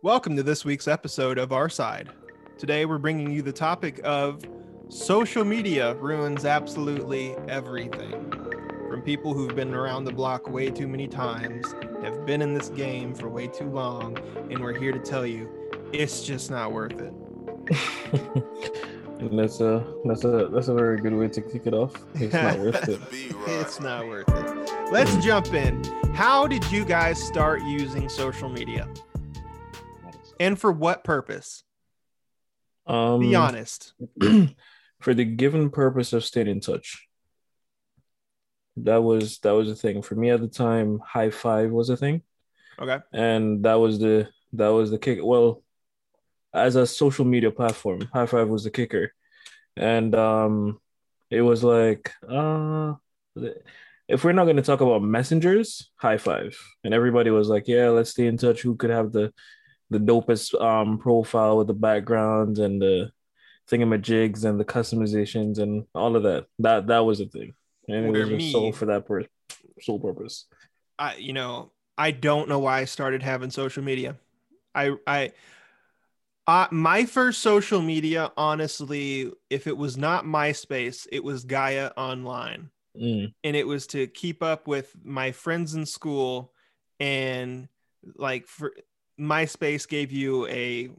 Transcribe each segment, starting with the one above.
Welcome to this week's episode of Our Side. Today we're bringing you the topic of social media ruins absolutely everything. From people who've been around the block way too many times, have been in this game for way too long, and we're here to tell you it's just not worth it. And that's a that's a that's a very good way to kick it off. It's not worth it. It's not worth it. Let's jump in. How did you guys start using social media? And for what purpose? Um, Be honest. for the given purpose of staying in touch. That was that was a thing for me at the time. Hi5 was a thing, Okay. and that was the that was the kick. Well, as a social media platform, Hi5 was the kicker, and um, it was like uh, if we're not going to talk about messengers, Hi5, and everybody was like, yeah, let's stay in touch. Who could have the the dopest um profile with the background and the thingamajigs and the customizations and all of that. That that was a thing, and it Where was just me- sold for that per- sole purpose. I you know, I don't know why I started having social media. I I uh, my first social media, honestly, if it was not MySpace, it was Gaia Online. Mm. and it was to keep up with my friends in school and like for MySpace gave you a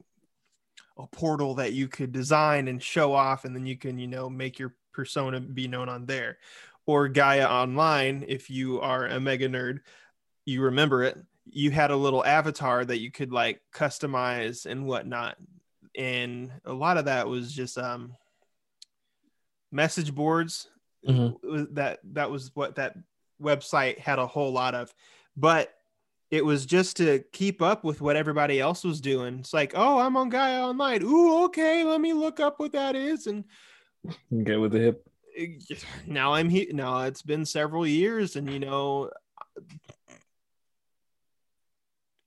a portal that you could design and show off and then you can you know make your persona be known on there. Or Gaia online if you are a mega nerd you remember it. You had a little avatar that you could like customize and whatnot. And a lot of that was just um message boards. Mhm. that that was what that website had a whole lot of. But it was just to keep up with what everybody else was doing. It's like oh i'm on gaia online. Ooh okay let me look up what that is. And Get with the hip. now i'm here now it's been several years and you know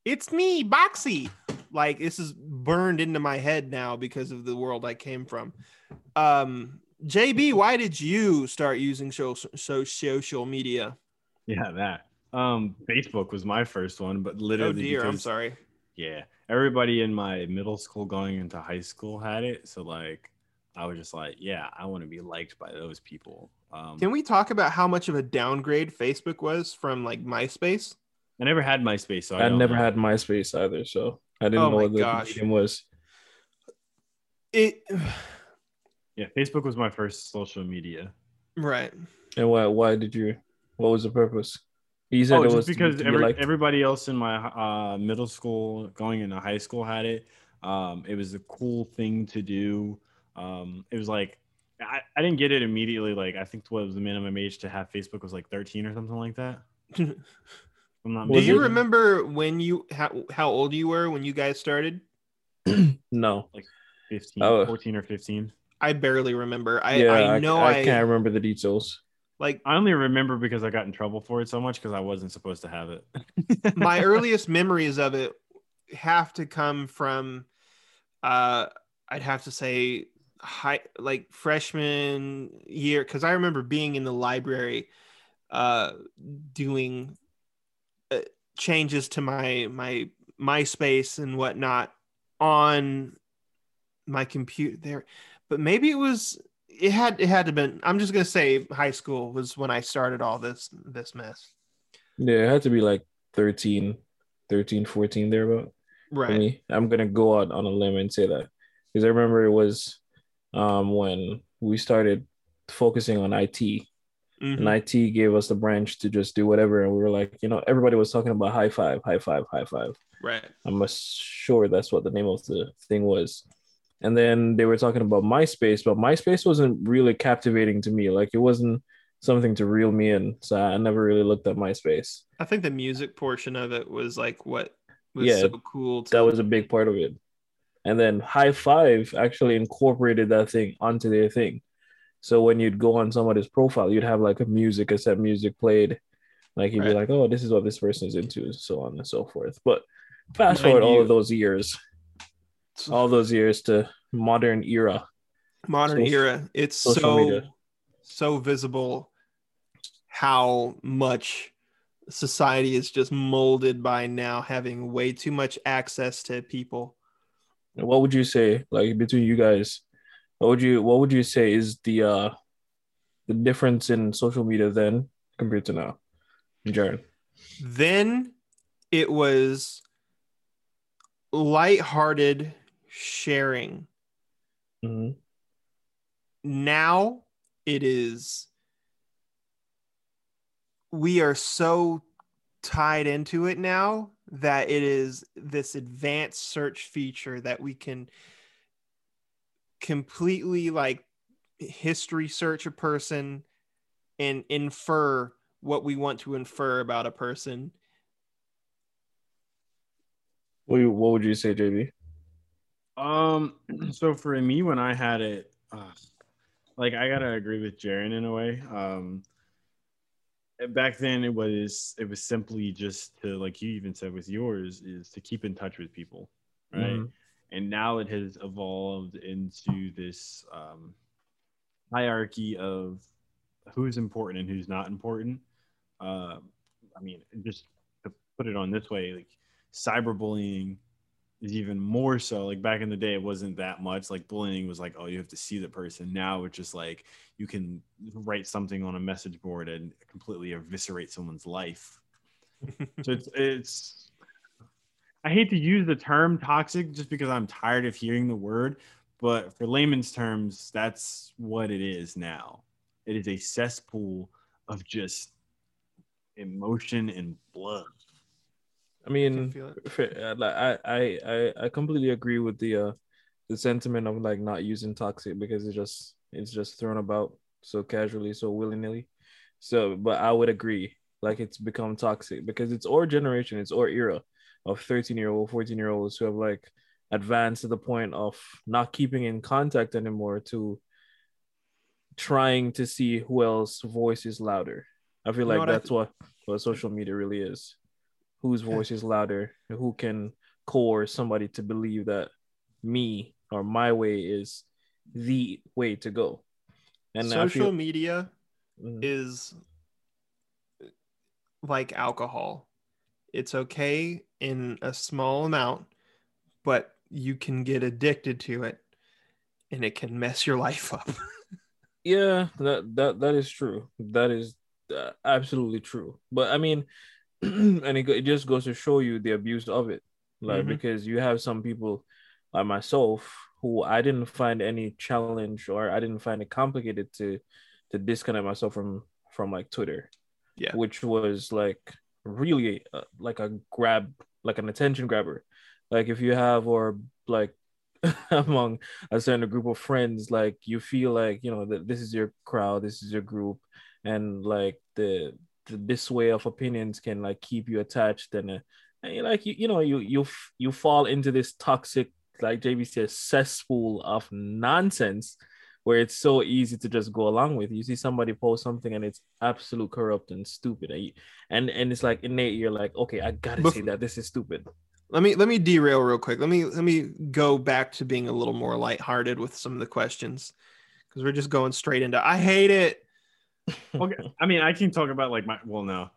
it's me boxy. Like this is burned into my head now because of the world i came from. Um jb why did you start using social social media? Yeah, that. Um, Facebook was my first one, but literally. oh literally, dear i'm sorry Yeah, everybody in my middle school going into high school had it, so like, I was just like, yeah, I want to be liked by those people. Um, can we talk about how much of a downgrade facebook was from like myspace I never had MySpace, so I, I don't never know. had MySpace either, so I didn't Oh know my what the gosh. medium was. it Yeah, Facebook was my first social media. right And why why did you? What was the purpose? You said Oh, it just was to because to be every, liked? everybody else in my uh, middle school going into high school had it. Um, it was a cool thing to do. Um, it was like I, I didn't get it immediately. Like I think what was the minimum age to have Facebook was like 13 or something like that. I'm not do you remember when you how, how old you were when you guys started no. like 15, Oh. 14 or 15. I barely remember. I, yeah, I know I, I, can't remember the details. Like I only remember because I got in trouble for it so much because I wasn't supposed to have it. my earliest memories of it have to come from uh I'd have to say high like freshman year because I remember being in the library uh doing uh, changes to my my MySpace and whatnot on my computer there but maybe it was it had it had to been I'm just gonna say high school was when I started all this this mess Yeah, it had to be like 13, 13, 14 thereabout. For right me, I'm gonna go out on a limb and say that because I remember it was um when we started focusing on IT Mhm. and IT gave us the branch to just do whatever, and we were like, you know, everybody was talking about Hi5, high five, Hi5. right I'm sure that's what the name of the thing was. And then they were talking about MySpace, but MySpace wasn't really captivating to me. Like it wasn't something to reel me in. So I never really looked at MySpace. I think the music portion of it was like what was Yeah, so cool. To, That was a big part of it. And then Hi5 actually incorporated that thing onto their thing. So when you'd go on somebody's profile, you'd have like a music, a set music played. Like you'd Right. be like, oh, this is what this person is into, so on and so forth. But fast forward all of those years, all those years to modern era. modern era. It's so media. so visible how much society is just molded by now having way too much access to people. What would you say, like between you guys? What would you What would you say is the uh the difference in social media then compared to now, Jared? Then it was light-hearted sharing. Mhm. Now it is we are so tied into it now that it is this advanced search feature that we can completely like history search a person and infer what we want to infer about a person. What What would you say, JB? Um, so for me, when I had it, uh, like I gotta agree with Jaren in a way. Um, back then it was it was simply just to like you even said with yours is to keep in touch with people, right? Mhm. And now it has evolved into this um, hierarchy of who's important and who's not important. Uh, I mean, just to put it on this way, like cyberbullying is even more so. Like back in the day, it wasn't that much. Like bullying was like, oh, you have to see the person. Now it's just like you can write something on a message board and completely eviscerate someone's life. so it's it's. I hate to use the term toxic just because I'm tired of hearing the word, but for layman's terms, that's what it is now. It is a cesspool of just emotion and blood. I mean, can feel it. fa- uh, like I, I, I, I completely agree with the uh, the sentiment of like not using toxic because it's just it's just thrown about so casually, so willy nilly. So, but I would agree, like it's become toxic because it's our generation, it's our era of thirteen year old, fourteen year olds who have like advanced to the point of not keeping in contact anymore to trying to see who else voice is louder. I feel You like that's what what social media really is whose voice is louder, who can coerce somebody to believe that me or my way is the way to go. And social feel, media Mhm. is like alcohol. It's okay in a small amount, but you can get addicted to it and it can mess your life up. yeah, that that that is true. That is uh, absolutely true. But I mean, and it, it just goes to show you the abuse of it, like Mhm. because you have some people like myself who I didn't find any challenge or I didn't find it complicated to to disconnect myself from from like Twitter. Yeah. which was like really uh, like a grab, like an attention grabber. Like if you have or like among a certain group of friends, like you feel like you know that this is your crowd, this is your group, and like the this way of opinions can like keep you attached and, uh, and you like you you know you you you fall into this toxic like JB says cesspool of nonsense where it's so easy to just go along with. You see somebody post something and it's absolute corrupt and stupid, and and, and it's like innate. You're like, okay, I gotta say that this is stupid. let me let me derail real quick. Let me let me go back to being a little more lighthearted with some of the questions because we're just going straight into I hate it. Okay, I mean, I can talk about like my well, no,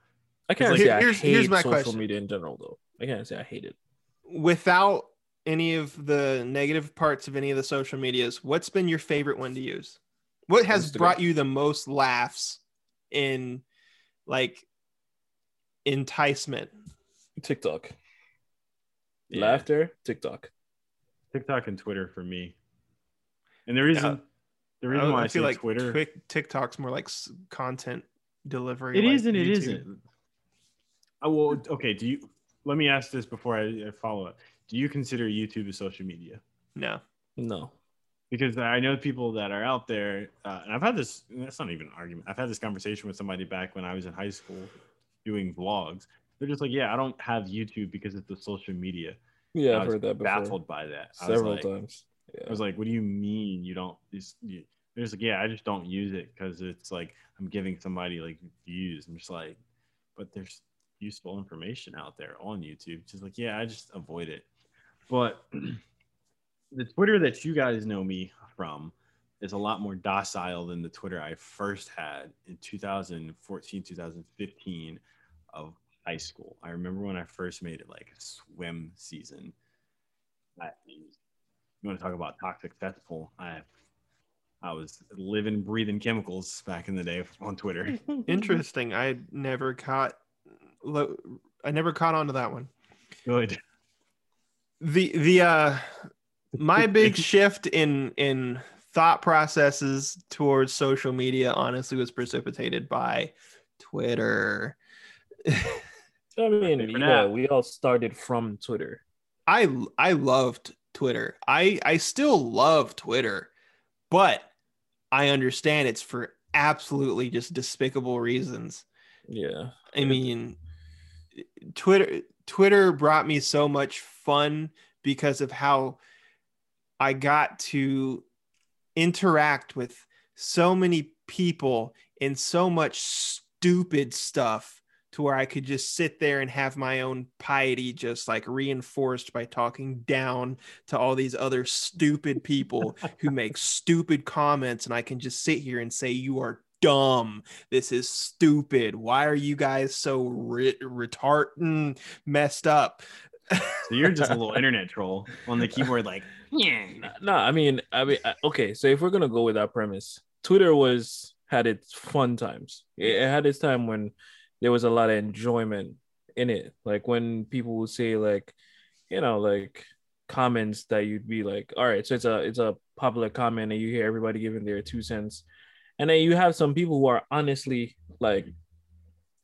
I can't Like, say here- I here's- hate here's my social question. media in general, though. I can't say I hate it. Without any of the negative parts of any of the social medias, what's been your favorite one to use? What has Instagram. brought you the most laughs in like enticement? TikTok, Yeah. laughter, TikTok. TikTok and Twitter for me. And the reason, the reason I, why I, I feel like Twitter, Twic- TikTok's more like content delivery. it like is and it YouTube. isn't. I will. okay. Do you? Let me ask this before I I follow up. Do you consider YouTube a social media? No. No, because I know people that are out there, uh, and I've had this. That's not even an argument. I've had this conversation with somebody back when I was in high school, doing vlogs. They're just like, "Yeah, I don't have YouTube because it's the social media." yeah, I I've heard that before baffled by that. I was several like, times. I was like, "What do you mean you don't?" You, they're just like, "Yeah, I just don't use it because it's like I'm giving somebody like views." I'm just like, "But there's useful information out there on YouTube." Just like, "Yeah, I just avoid it." But the Twitter that you guys know me from is a lot more docile than the Twitter I first had in 2014, 2015. of high school. I remember when I first made it like swim season. I, you want to talk about toxic cesspool? I I was living, breathing chemicals back in the day on Twitter. Interesting. I never caught. I never caught on to that one. Good. the the uh my big shift in in thought processes towards social media honestly was precipitated by twitter I mean, for yeah, now. we all started from Twitter. i i loved twitter i i still love twitter but i understand it's for absolutely just despicable reasons Yeah. I mean, Twitter Twitter brought me so much fun because of how I got to interact with so many people and so much stupid stuff to where I could just sit there and have my own piety just like reinforced by talking down to all these other stupid people who make stupid comments and I can just sit here and say you are dumb this is stupid why are you guys so re- retarded messed up So you're just a little internet troll on the keyboard, like, yeah. No, I mean, I mean, okay. So if we're gonna go with that premise, Twitter was had its fun times. It had its time when there was a lot of enjoyment in it. Like when people would say, like, you know, like comments that you'd be like, all right, so it's a it's a popular comment, and you hear everybody giving their two cents, and then you have some people who are honestly like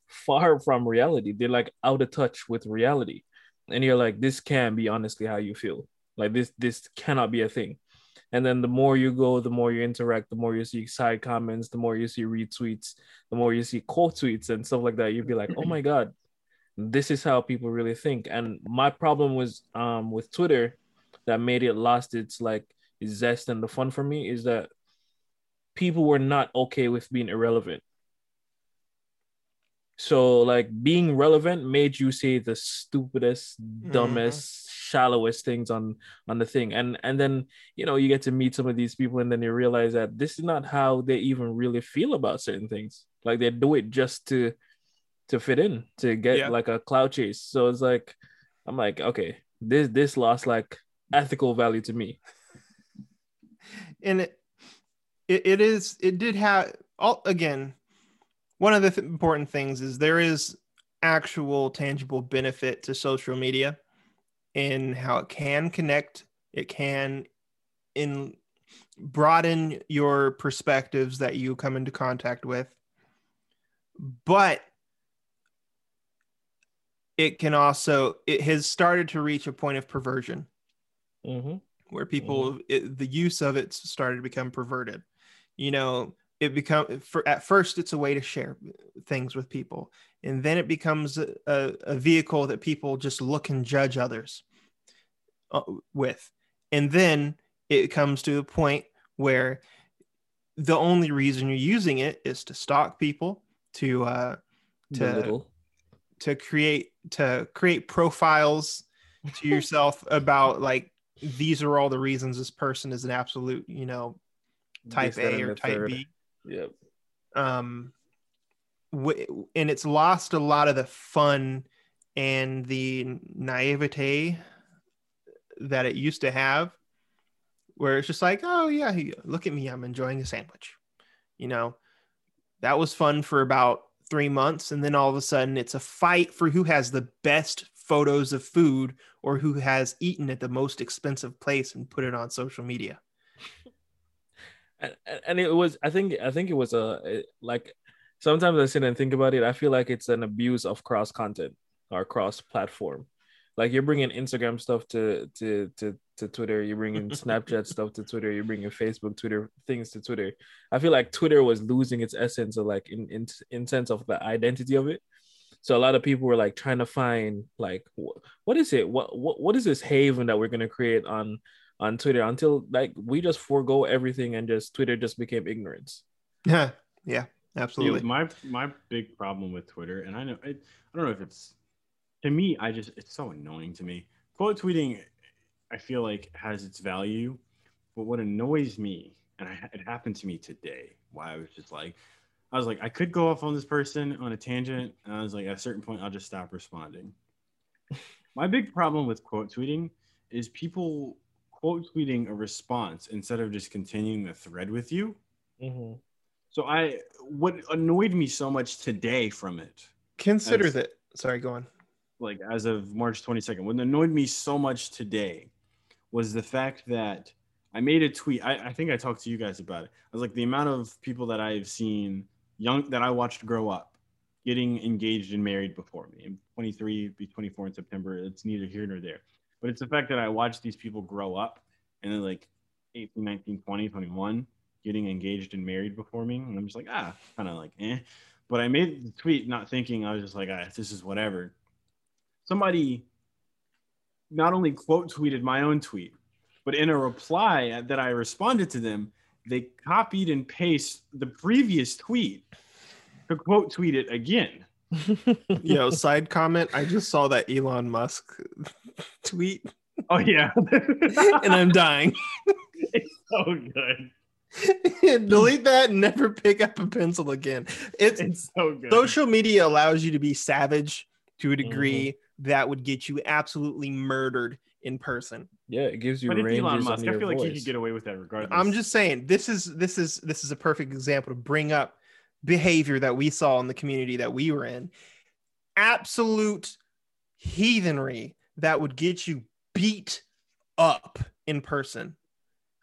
far from reality. They're like out of touch with reality, and you're like, this can be honestly how you feel. Like this, this cannot be a thing. And then the more you go, the more you interact, the more you see side comments, the more you see retweets, the more you see quote tweets and stuff like that. You'd be like, oh my god, this is how people really think. And my problem was um with Twitter that made it lost its like zest and the fun for me is that people were not okay with being irrelevant. So like being relevant made you say the stupidest, dumbest, shallowest things on on the thing. And and then you know you get to meet some of these people and then you realize that this is not how they even really feel about certain things. Like they do it just to to fit in, to get Yeah. like a cloud chase. So it's like I'm like, okay, this this lost like ethical value to me. and it, it it is it did have all again one of the th- important things is there is actual tangible benefit to social media in how it can connect it can in broaden your perspectives that you come into contact with. But it can also it has started to reach a point of perversion. Mm-hmm. where people it, the use of it started to become perverted. You know it become for at first it's a way to share things with people and then it becomes a, a, vehicle that people just look and judge others uh, with and then it comes to a point where the only reason you're using it is to stalk people to uh to to create to create profiles to yourself about like these are all the reasons this person is an absolute you know type A or type third. B Yep. um w- and it's lost a lot of the fun and the naivete that it used to have where it's just like oh yeah look at me i'm enjoying a sandwich you know? That was fun for about three months and then all of a sudden it's a fight for who has the best photos of food or who has eaten at the most expensive place and put it on social media. And, and it was i think i think it was a like sometimes i sit and think about it i feel like it's an abuse of cross content or cross platform. Like you're bringing instagram stuff to to to, to twitter you're bringing snapchat stuff to twitter you're bringing facebook twitter things to twitter. I feel like twitter was losing its essence of like in in, in sense of the identity of it. So a lot of people were like trying to find like wh- what is it? What what, what is this haven that we're going to create on on Twitter until like we just forego everything and just Twitter just became ignorance. yeah yeah See, absolutely my my big problem with Twitter, and I know it, I don't know if it's to me. I just it's so annoying to me. Quote tweeting, I feel like has its value, but what annoys me, and I, it happened to me today, why I was just like, I was like, I could go off on this person on a tangent. And I was like, at a certain point, I'll just stop responding. My big problem with quote tweeting is people quote tweeting a response instead of just continuing the thread with you. Mhm. So I what annoyed me so much today from it, Consider That's- that. Sorry, go on. like as of March 22nd, what annoyed me so much today was the fact that I made a tweet. I, I think I talked to you guys about it. I was like, the amount of people that I've seen young that I watched grow up getting engaged and married before me. I'm 23, be 24 in September. It's neither here nor there. But it's the fact that I watched these people grow up and then like 18, 19, 20, 21 getting engaged and married before me. And I'm just like, ah, kind of like, eh. But I made the tweet not thinking, I was just like, ah, this is whatever. Somebody not only quote tweeted my own tweet, but in a reply that I responded to them, they copied and pasted the previous tweet to quote tweet it again. Yo, side comment. I just saw that Elon Musk tweet Oh yeah, and I'm dying. it's so good. Delete that and never pick up a pencil again. It's It's so good. social media allows you to be savage to a degree mm-hmm. that would get you absolutely murdered in person. Yeah, it gives you but ranges Elon on Musk. I your feel like he voice. could get away with that regardless. I'm just saying this is this is this is a perfect example to bring up behavior that we saw in the community that we were in. Absolute heathenry that would get you beat up in person.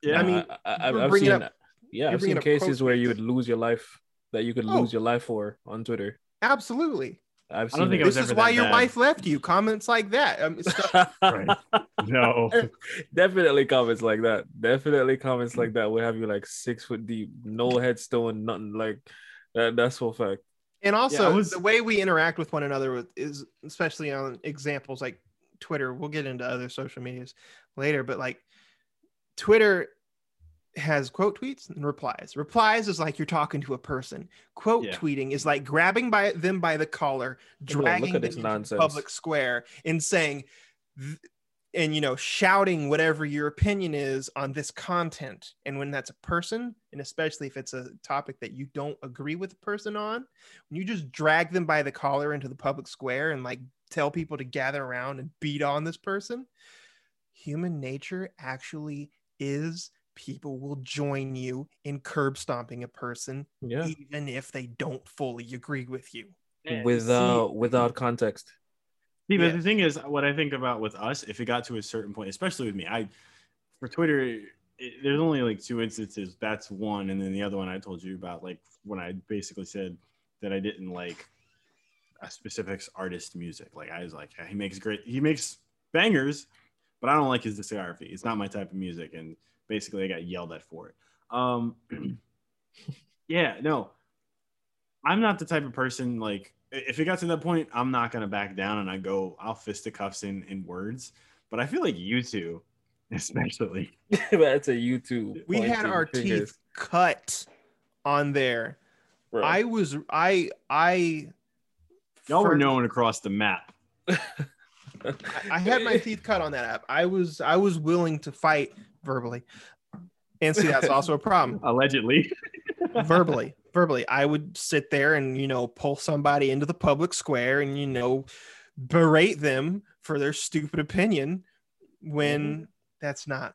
yeah. I mean, I, I, we're I've seen, up- yeah, you're I've seen cases where you would lose your life, that you could Oh. lose your life for on Twitter. Absolutely. I've I don't think it. it was This is why your bad. wife left you. Comments like that. Um, stuff- right. No. Definitely comments like that. Definitely comments like that will have you like six foot deep, no headstone, nothing like that. That's for a fact. And also, I was- the way we interact with one another with, is especially on examples like Twitter. We'll get into other social medias later, but like Twitter has quote tweets and replies. Replies is like you're talking to a person. Quote Yeah. tweeting is like grabbing by them by the collar, dragging them this into the nonsense. public square, and saying, and you know, shouting whatever your opinion is on this content. And when that's a person, and especially if it's a topic that you don't agree with the person on, when you just drag them by the collar into the public square and like tell people to gather around and beat on this person, human nature actually is people will join you in curb stomping a person Yeah. even if they don't fully agree with you. Eh, Without without context. See, but Yeah. the thing is, what I think about with us, if it got to a certain point, especially with me, I for Twitter, it, there's only like two instances. That's one, and then the other one I told you about, like when I basically said that I didn't like a specific artist music. Like I was like, he makes great, he makes bangers, but I don't like his discography. It's not my type of music, and basically I got yelled at for it. Um, yeah, no, I'm not the type of person like if it got to that point, I'm not gonna back down and I go, I'll fist the cuffs in in words. But I feel like you two, especially, That's a YouTube. We had our fingers, teeth cut on there. bro. I was I I y'all were known across the map. I, I had my teeth cut on that app. I was I was willing to fight verbally. And see that's also a problem. Allegedly, verbally. Verbally. I would sit there and you know pull somebody into the public square and you know berate them for their stupid opinion when mm-hmm. that's not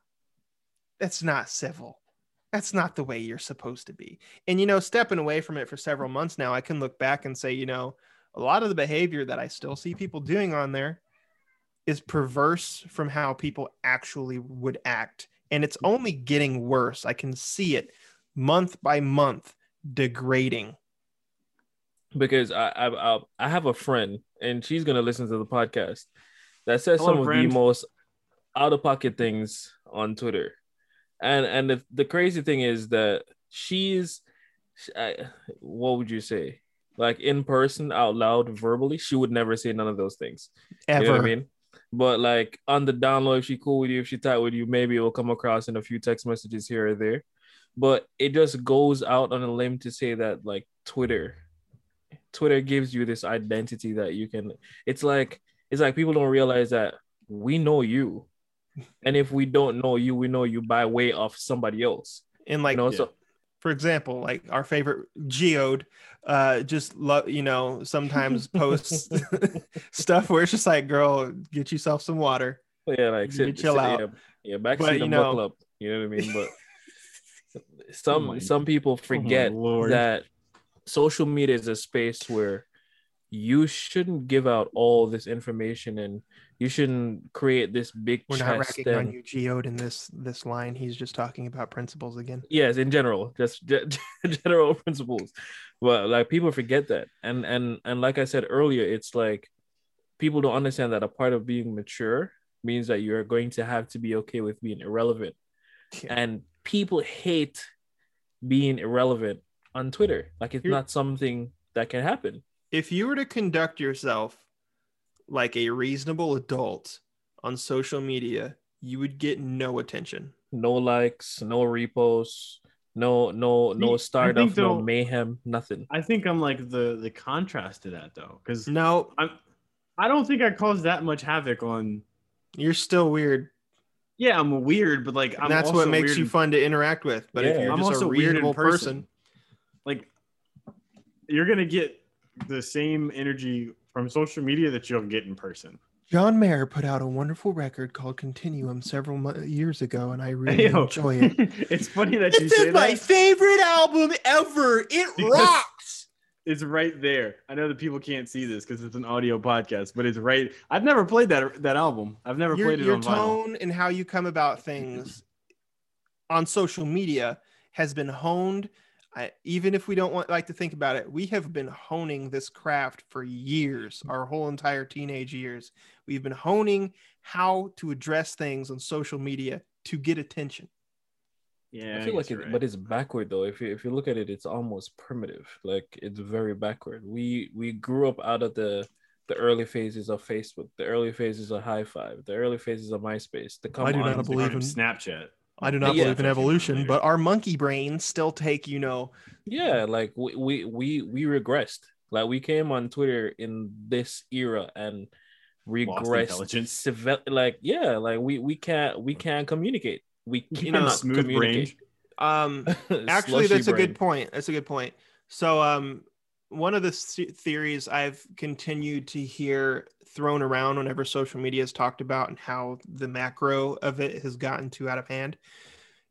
that's not civil. That's not the way you're supposed to be. And you know, stepping away from it for several months now, I can look back and say, you know, a lot of the behavior that I still see people doing on there is perverse from how people actually would act. And it's only getting worse. I can see it month by month degrading. because I, I I I have a friend and she's gonna listen to the podcast that says Hello, some of friend. the most out of pocket things on Twitter, and and the, the crazy thing is that she's, I, what would you say, like in person, out loud, verbally, she would never say none of those things. Ever. You know what I mean? But like on the download, if she cool with you, if she tight with you, maybe it will come across in a few text messages here or there. But it just goes out on a limb to say that like Twitter, Twitter gives you this identity that you can. It's like it's like people don't realize that we know you, and if we don't know you, we know you by way of somebody else. And like you know, Yeah. so for example, like our favorite Geode, uh, just love you know sometimes posts stuff where it's just like, girl, get yourself some water. Yeah, like sit, chill sit- out. Yeah, yeah backseat But, you know- buckle up. You know what I mean? But some my- some people forget Lord. that social media is a space where you shouldn't give out all this information and you shouldn't create this big We're not racking on you, Geode, in this this line. He's just talking about principles again. yes in general just ge- general principles but like people forget that and and and like i said earlier it's like people don't understand that a part of being mature means that you're going to have to be okay with being irrelevant Yeah. and people hate being irrelevant on twitter like it's Here- not something that can happen If you were to conduct yourself like a reasonable adult on social media, you would get no attention. no likes no reposts no no no I start think of no mayhem nothing I think I'm like the the contrast to that though, because No, I'm I don't think I caused that much havoc on. you're still weird. Yeah, I'm weird, but like I'm that's also what makes weird you in- fun to interact with. But if you're I'm just also a weird reasonable person. person, Like you're gonna get the same energy from social media that you'll get in person. John Mayer put out a wonderful record called Continuum several mo- years ago, and I really Yo, enjoy it. it's funny that you say that. This is my favorite album ever. It Because- rocks. It's right there. I know that people can't see this because it's an audio podcast, but it's right. I've never played that that album. I've never Your, played it your on vinyl. tone and how you come about things on social media has been honed. I, even if we don't want like to think about it, we have been honing this craft for years, our whole entire teenage years. We've been honing how to address things on social media to get attention. Yeah, I feel like it, you're but it's backward though. If you if you look at it, it's almost primitive. Like it's very backward. We we grew up out of the the early phases of Facebook, the early phases of Hi5, the early phases of MySpace. The come I do on, not believe in- Snapchat. I do not Yeah. believe in evolution, later. but our monkey brains still take, you know, Yeah, like we we we we regressed. Like we came on Twitter in this era and regressed. intelligence. Civil, like yeah, like we we can't we can't communicate. We You cannot know, smooth communicate. um actually Slushy that's a good point that's a good point so um one of the theories i've continued to hear thrown around whenever social media is talked about and how the macro of it has gotten too out of hand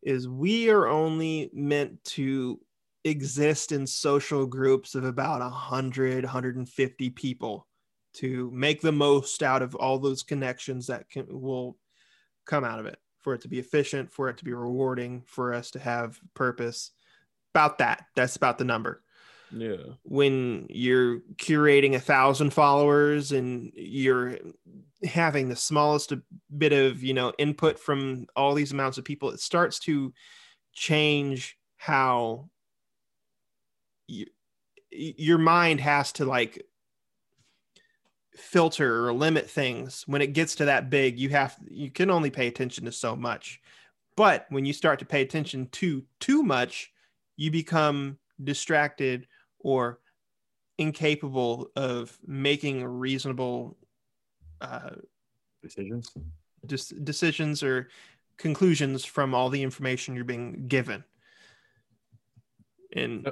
is we are only meant to exist in social groups of about 100 150 people to make the most out of all those connections that can will come out of it for it to be efficient for it to be rewarding for us to have purpose. About that that's about the number Yeah. when you're curating a thousand followers and you're having the smallest bit of you know input from all these amounts of people it starts to change how you, your mind has to like filter or limit things when it gets to that big you have you can only pay attention to so much but when you start to pay attention to too much you become distracted or incapable of making reasonable uh, Decisions. dis- decisions or conclusions from all the information you're being given and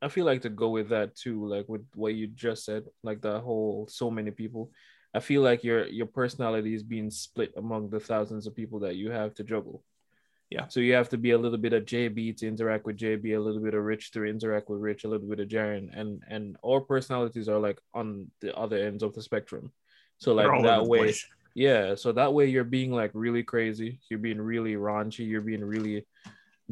I feel like to go with that too, like with what you just said, like the whole so many people. I feel like your your personality is being split among the thousands of people that you have to juggle. Yeah. So you have to be a little bit of JB to interact with JB, a little bit of Rich to interact with Rich, a little bit of Jaren, and and our personalities are like on the other ends of the spectrum. So like They're all over that way, place. yeah. So that way you're being like really crazy, you're being really raunchy, you're being really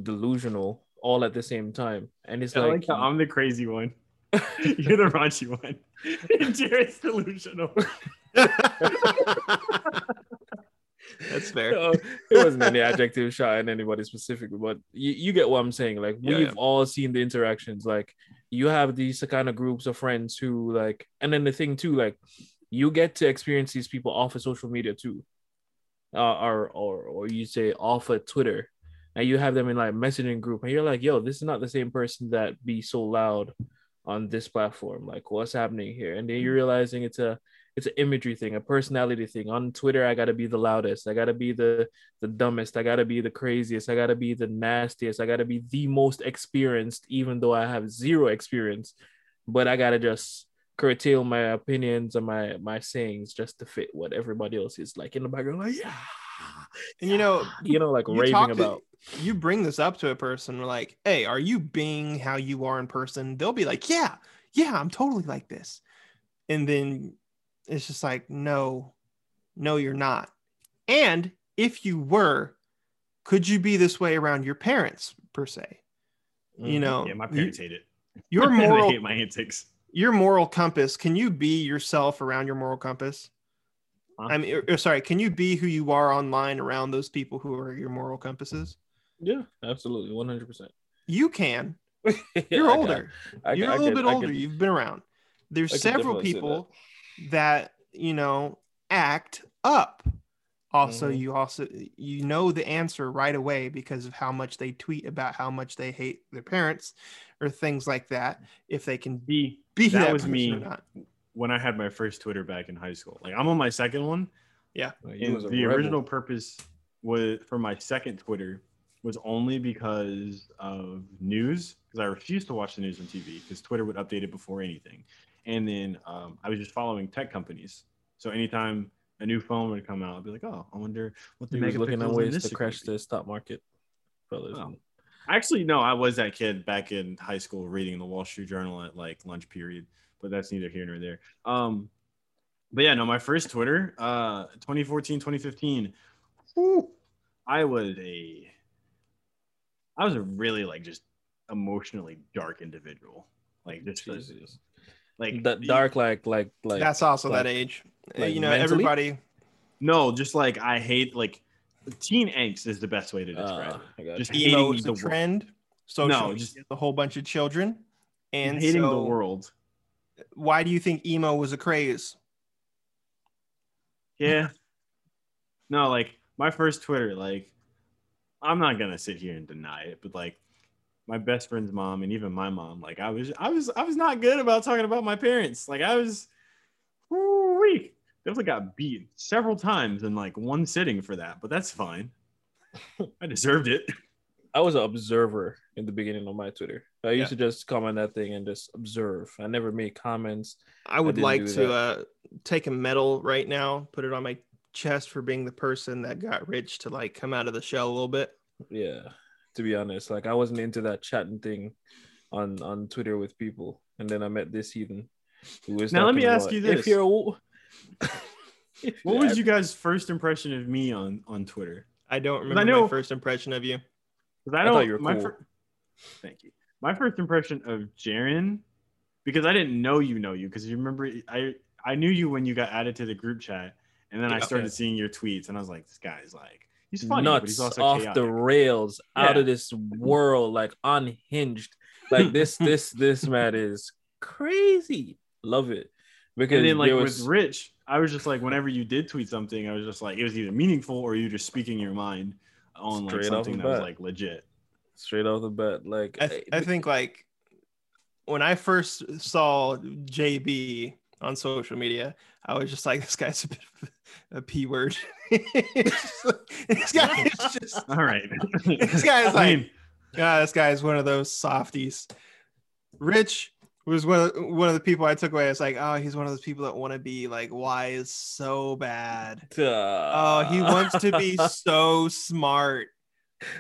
delusional all at the same time, and it's I like, like I'm the crazy one. You're the raunchy one. And Jared's delusional. that's fair No, it wasn't any adjective shot at anybody specifically, but you, you get what I'm saying. Like Yeah, we've yeah. all seen the interactions. Like you have these kind of groups of friends who like, and then the thing too, like you get to experience these people off of social media too, uh, or or or you say off of Twitter, and you have them in like messaging group, and you're like, yo, this is not the same person that be so loud on this platform. Like what's happening here? And then you're realizing it's a it's an imagery thing, a personality thing. On Twitter, I gotta be the loudest, I gotta be the the dumbest, I gotta be the craziest, I gotta be the nastiest, I gotta be the most experienced, even though I have zero experience. But I gotta just curtail my opinions and my my sayings just to fit what everybody else is like in the background, like yeah. And you know, You know, like you raving to- about you bring this up to a person like hey are you being how you are in person they'll be like yeah yeah i'm totally like this and then it's just like no no you're not and if you were could you be this way around your parents per se you Mhm. know Yeah, my you- parents hate it. your moral hate my antics. your moral compass can you be yourself around your moral compass Huh? i mean or- or sorry can you be who you are online around those people who are your moral compasses Yeah, absolutely, one hundred percent. you can you're older you're a little bit older. You've been around. There's I several people that. you know act up. Also, Mhm. you also you know the answer right away because of how much they tweet about how much they hate their parents or things like that. If they can The be That that, was me. or not. when I had my first Twitter back in high school. Like I'm on my second one. And the original purpose was for my second Twitter was only because of news because I refused to watch the news on TV because Twitter would update it before anything. And then um, I was just following tech companies. So anytime a new phone would come out, I'd be like, oh, I wonder what the He was looking at ways to crash the stock market, fellas. Oh. Actually, no, I was that kid back in high school reading the Wall Street Journal at like lunch period, but that's neither here nor there. Um, but yeah, no, my first Twitter, uh, 2014, 2015, whew, I was a, I was a really like just emotionally dark individual, like just. Like that dark, like, like, like. That's also like- that age. Uh, like you know, mentally? everybody. No, just like I hate like teen angst is the best way to describe Uh, it. Just you. Emo hating is the trend. Social No, just- is a whole bunch of children. And hating the world. Why do you think emo was a craze? Yeah. no, like my first Twitter, like I'm not gonna sit here and deny it, but like my best friend's mom and even my mom, like I was I was I was not good about talking about my parents. Like I was weak Definitely got beat several times in like one sitting for that, but that's fine. I deserved it. I was an observer in the beginning of my Twitter. I Yeah. used to just comment that thing and just observe. I never made comments. I would didn't like to uh, take a medal right now, put it on my chest for being the person that got rich to like come out of the shell a little bit. Yeah, to be honest, like I wasn't into that chatting thing on on Twitter with people, and then I met this heathen. Who was Now, let me ask you this. If you're, What was you guys' first impression of me on on Twitter? I don't remember I know- my first impression of you. Because I, I don't. you were my cool. fir- Thank you. My first impression of Jaren, because I didn't know you know you, because you remember I I knew you when you got added to the group chat, and then I Yeah. started seeing your tweets, and I was like, this guy's like he's funny, but he's nuts also off chaotic. the rails, out of this world, like unhinged. Like this, this, this man is crazy. Love it because and then like there with Rich, I was just like, whenever you did tweet something, I was just like, it was either meaningful or you just speaking your mind on like Straight off something the that was like legit. straight off the bat, like I, th- I think like when I first saw JB on social media, I was just like, this guy's a bit of a p word. this guy is just, All right, this guy is I like, mean, yeah, this guy is one of those softies. Rich was one of one of the people I took away. It's like, oh, he's one of those people that want to be like wise so bad. Oh, he wants to be so smart.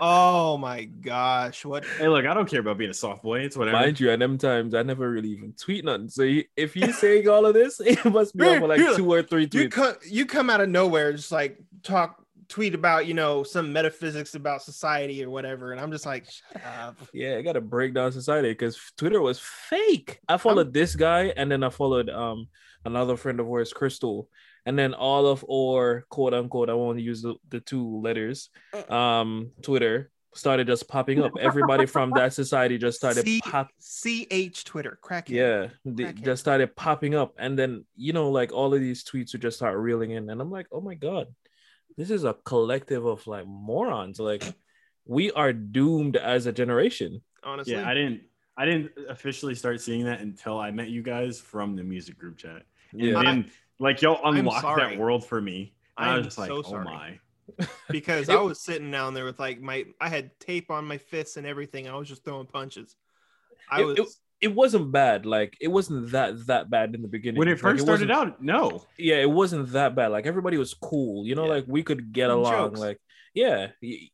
Oh my gosh, what hey, look, I don't care about being a soft boy. It's whatever. Mind you, at them times I never really even tweet nothing. So you, if you're saying all of this, it must be over like two or three you tweets. come you come out of nowhere just like talk tweet about you know some metaphysics about society or whatever and i'm just like Yeah, I gotta break down society because Twitter was fake. I followed this guy and then I followed um another friend of ours, Crystal, and then all of our quote unquote, I won't use the, the two letters, um, Twitter started just popping up. Everybody from that society just started C- pop ch twitter crack yeah, they Crackhead. just started popping up, and then you know, like all of these tweets would just start reeling in, and I'm like, oh my god, this is a collective of like morons. Like, we are doomed as a generation. honestly yeah, I didn't. I didn't officially start seeing that until I met you guys from the music group chat. And Yeah, then Like y'all I'm unlocked that world for me. I I'm was just like, so oh my. because It- I was sitting down there with like my I had tape on my fists and everything. I was just throwing punches. I It- was it- It wasn't bad. Like it wasn't that that bad in the beginning. When it Like, first started out, no. yeah, it wasn't that bad. Like everybody was cool, you know. Yeah. Like we could get Some along. jokes. Like yeah,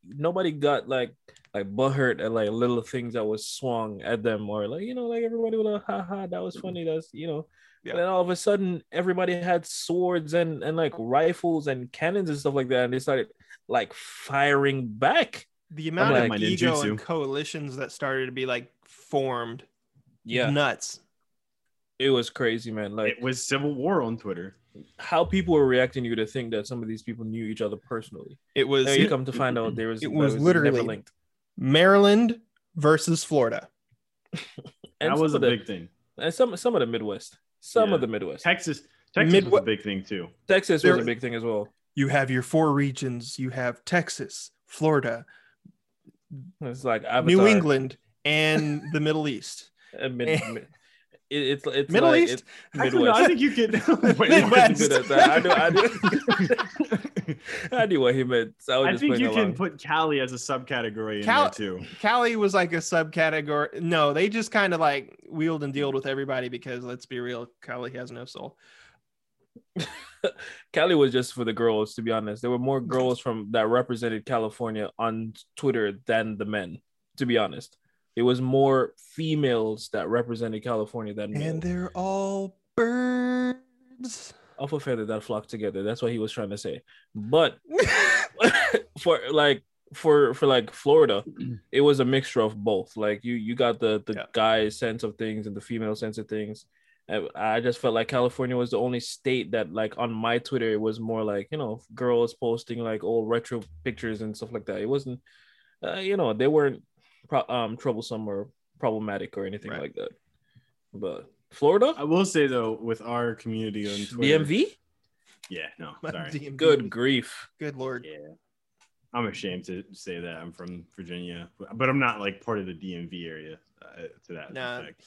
nobody got like like butthurt at like little things that was swung at them or like you know like everybody would have ha ha that was mm-hmm. funny. That's you know. Yeah. And then all of a sudden, everybody had swords and and like rifles and cannons and stuff like that, and they started like firing back. the amount like- of ego and coalitions that started to be like formed. Yeah, nuts. it was crazy, man. Like it was civil war on Twitter. how people were reacting to you to think that some of these people knew each other personally. It was There you come to find out there was It that was never literally- linked. Maryland versus Florida. And that was a of the, big thing. and some some of the Midwest, some Yeah. of the Midwest. Texas, Texas was a big thing too. Texas There- was a big thing as well. You have your four regions. You have Texas, Florida, It's like Avatar, New England, and the Middle East. Uh, mid, mid- it, it's it's Middle like, East? it's Actually, no, Midwest. I think you could. Wait, Midwest. Good at that. I knew, I, knew, I knew what he meant. So I was I just think playing you can put Cali as a subcategory in Cal- there too. Cali was like a subcategory. No, they just kind of like wheeled and dealed with everybody because let's be real, Cali has no soul. Cali was just for the girls, to be honest. There were more girls from that represented California on Twitter than the men, to be honest. It was more females that represented California than And they're all birds. Off a feather that flock together. That's what he was trying to say. But for like for for like Florida, it was a mixture of both. Like you you got the the Yeah. guy sense of things and the female sense of things. And I just felt like California was the only state that like on my Twitter it was more like you know girls posting like old retro pictures and stuff like that. It wasn't uh, you know they weren't pro- um troublesome or problematic or anything Right. like that. But Florida, I will say though, with our community on Twitter, DMV, Yeah, no, sorry. DMV. good grief. Good lord. Yeah, I'm ashamed to say that I'm from Virginia, but but I'm not like part of the DMV area uh, to that Nah. respect.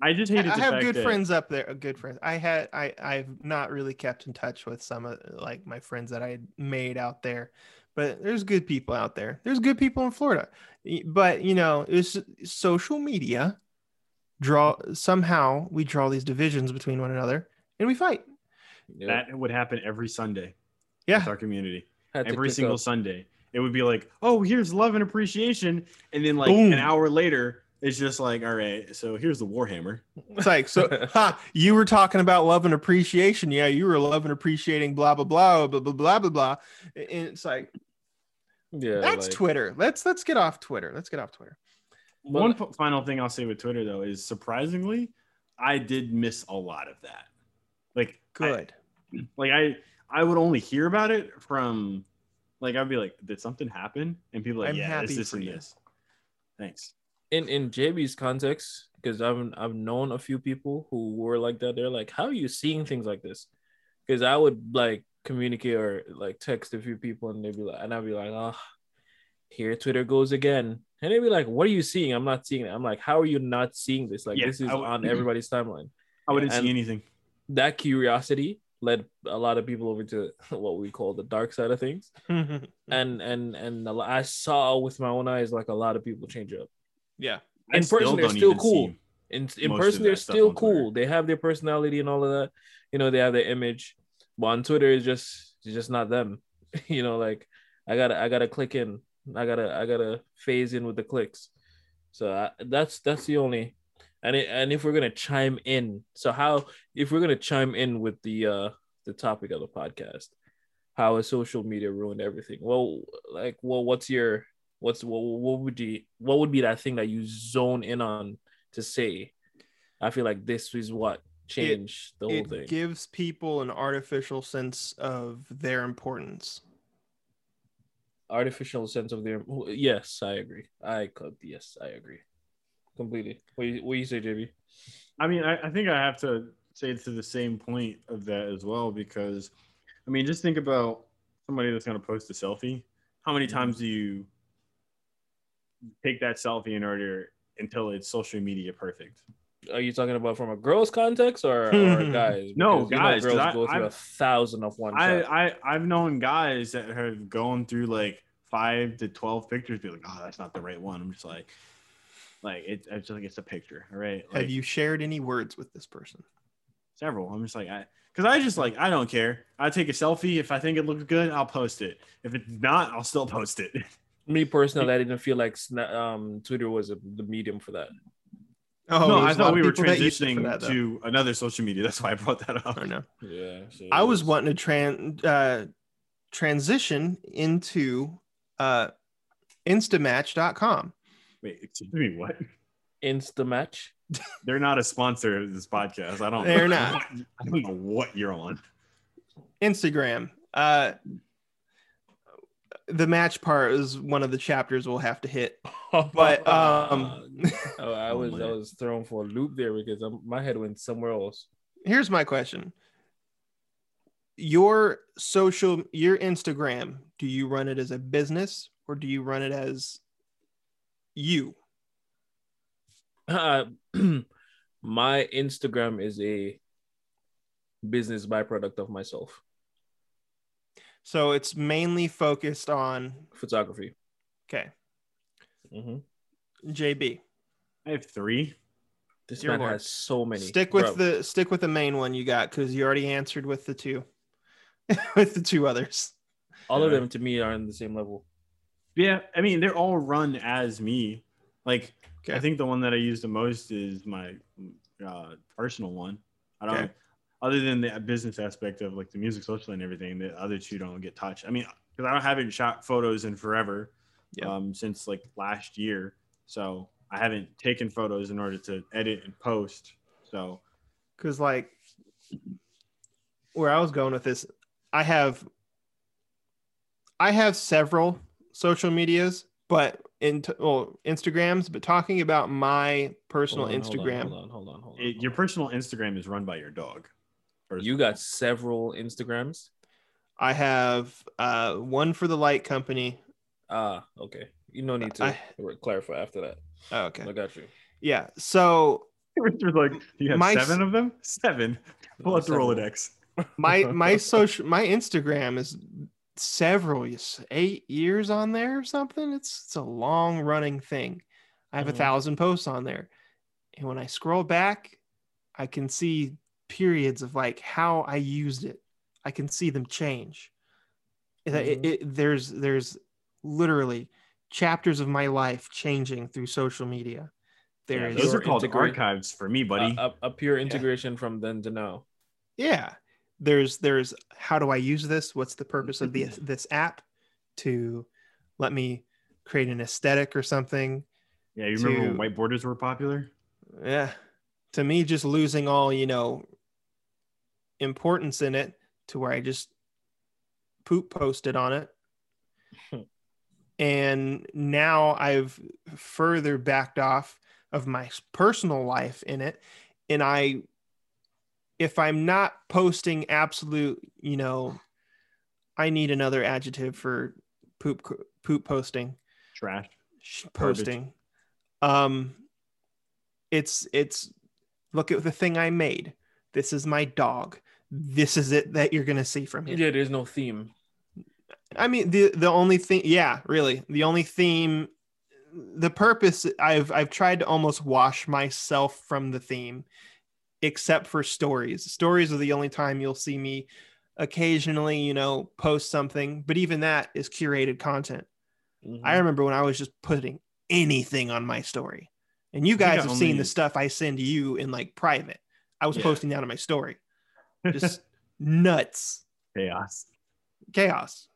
I just I hated. the have fact good that- friends up there. uh, Good friends. I had I I've not really kept in touch with some of like my friends that I had made out there, but there's good people out there. There's good people in Florida, but you know, it's social media. Draw somehow we draw these divisions between one another and we fight. Yeah. That would happen every Sunday. Yeah. with our community. Every single up. Sunday, it would be like, "Oh, here's love and appreciation," and then like Boom. an hour later, it's just like, "All right, so here's the Warhammer." It's like so. ha! You were talking about love and appreciation. Yeah, you were love and appreciating blah blah blah blah blah blah blah blah. And it's like yeah, that's like- Twitter. Let's let's get off Twitter. Let's get off Twitter. Well, One p- final thing I'll say with Twitter though is surprisingly, I did miss a lot of that. Like, I- Good. like I I would only hear about it from like I'd be like, did something happen? And people are like, I'm yeah, happy this, this, for and you. this. Thanks. in in JB's context, because I've I've known a few people who were like that. They're like, "How are you seeing things like this?" Because I would like communicate or like text a few people, and they'd be like, and I'd be like, "Oh, here Twitter goes again," and they'd be like, "What are you seeing? I'm not seeing it." I'm like, "How are you not seeing this? Like Yeah, this is would- on everybody's timeline." I wouldn't and- see anything. That curiosity led a lot of people over to what we call the dark side of things, Mm-hmm. and and and I saw with my own eyes like a lot of people change up. yeah. In I person, they're still cool. in in person they're still cool they have their personality and all of that you know they have their image but on twitter it's just it's just not them. You know like i gotta i gotta click in. I gotta i gotta phase in with the clicks. So I, that's that's the only and it, and if we're gonna chime in so how if we're gonna chime in with the uh the topic of the podcast how has social media ruined everything? Well like well what's your what's what, what would you what would be that thing that you zone in on to say? I feel like this is what changed the whole It thing It gives people an artificial sense of their importance. artificial sense of their yes i agree i could yes i agree completely what you, what you say jb I mean, I, I think I have to say to the same point of that as well because, I mean, just think about somebody that's going to post a selfie. How many mm-hmm. times do you take that selfie in order until it's social media perfect? Are you talking about from a girls context or, or guys? No, Because you know girls I- go through a I've- thousand of one I, I I've known guys that have gone through like five to twelve pictures, be like, oh, that's not the right one. I'm just like, like it, it's just like it's a picture, all right? Like, Have you shared any words with this person? several? I'm just like, I because I just like I don't care. I take a selfie if I think it looks good, I'll post it. If it's not, I'll still post it. Me personally, I didn't feel like Sna- um, Twitter was a, the medium for that. Oh, no, I there's a lot thought we were people that use it for transitioning that, to another social media. That's why I brought that up. I know. Yeah, so I was wanting to tran uh, transition into uh, Instamatch.com. Wait, excuse me, what? Insta match. They're not a sponsor of this podcast. I don't. They're not. I don't know what you're on. Instagram. Uh, the match part is one of the chapters we'll have to hit. But um, oh, I Oh, was I was thrown for a loop there because I'm, my head went somewhere else. here's my question: Your social, your Instagram, do you run it as a business or do you run it as you? Uh, my Instagram is a business byproduct of myself. So it's mainly focused on Photography. okay, Mm-hmm. JB. I have three. This Dear man Lord. has so many. Stick with Bro, the stick with the main one you got because you already answered with the two, with the two others. all of them to me are on the same level. Yeah, I mean they're all run as me. Like I think the one that I use the most is my uh, personal one. I don't. Okay. Other than the business aspect of like the music social and everything, the other two don't get touched. I mean, because I don't haven't shot photos in forever, Yeah. um, since like last year. So I haven't taken photos in order to edit and post. So because like where I was going with this, I have I have several social medias, but in well Instagrams, but talking about my personal Hold on, hold on, Instagram, Hold on, hold on, hold on. it, your personal Instagram is run by your dog. First- you got several Instagrams. I have uh one for the light company. Ah, okay. You no need to I- clarify after that. Oh, okay. I got you. Yeah. So Richard's like, you have My seven of them? Seven. Pull out the Several. Rolodex. my my social my Instagram is several years, eight years on there or something. It's it's a long running thing. I have a Mhm. thousand posts on there, and when I scroll back, I can see periods of like how I used it. I can see them change. It- it- mm-hmm. it- there's there's literally chapters of my life changing through social media. There Yeah, is those are called integrate- archives for me, buddy. A, a, a pure integration from then to now. yeah there's there's how do i use this what's the purpose of the, mm-hmm. this app to let me create an aesthetic or something yeah, you remember to- when white borders were popular? yeah to me just losing all you know importance in it to where i just poop posted on it. And now i've further backed off of my personal life in it. And i if i'm not posting absolute you know i need another adjective for poop poop posting. Trash. Garbage. posting. Um it's it's look at the thing i made. This is my dog this is it that you're gonna see from him Yeah, there's no theme. i mean the the only thing yeah really the only theme the purpose i've i've tried to almost wash myself from the theme except for stories stories are the only time you'll see me occasionally you know post something but even that is curated content Mhm. I remember when I was just putting anything on my story. And you guys have seen the stuff I send you in like private. I was Yeah. posting that on my story. Just nuts. Chaos. Chaos.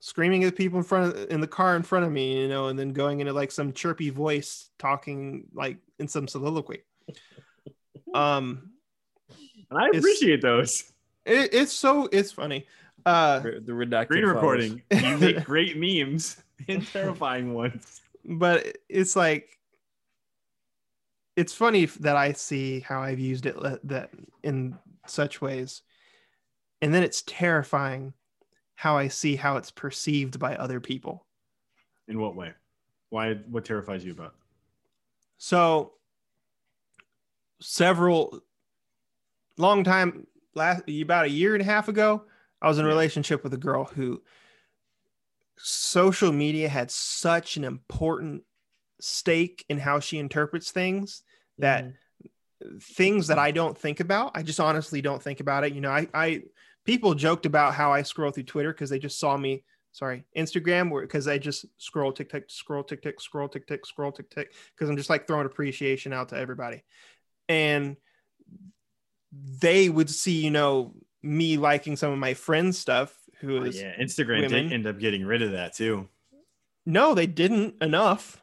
Screaming at people in front of, in the car in front of me, you know, and then going into like some chirpy voice talking like in some soliloquy. Um And I appreciate those. it, it's so it's funny. Uh the the redacted screen recording You make great memes and terrifying ones. but it's like it's funny that I see how I've used it le- that in such ways, and then it's terrifying how I see how it's perceived by other people. In what way? Why? What terrifies you about? So several long time last about a year and a half ago i was in a relationship with a girl who social media had such an important stake in how she interprets things that mm-hmm. Things that I don't think about, I just honestly don't think about it. You know, I, I people joked about how I scroll through Twitter because they just saw me, sorry, Instagram, where because I just scroll tick tick, scroll tick tick, scroll tick tick, scroll tick tick, because I'm just like throwing appreciation out to everybody. And they would see, you know, me liking some of my friends' stuff who Oh, yeah, Instagram women. did end up getting rid of that too. no, they didn't enough.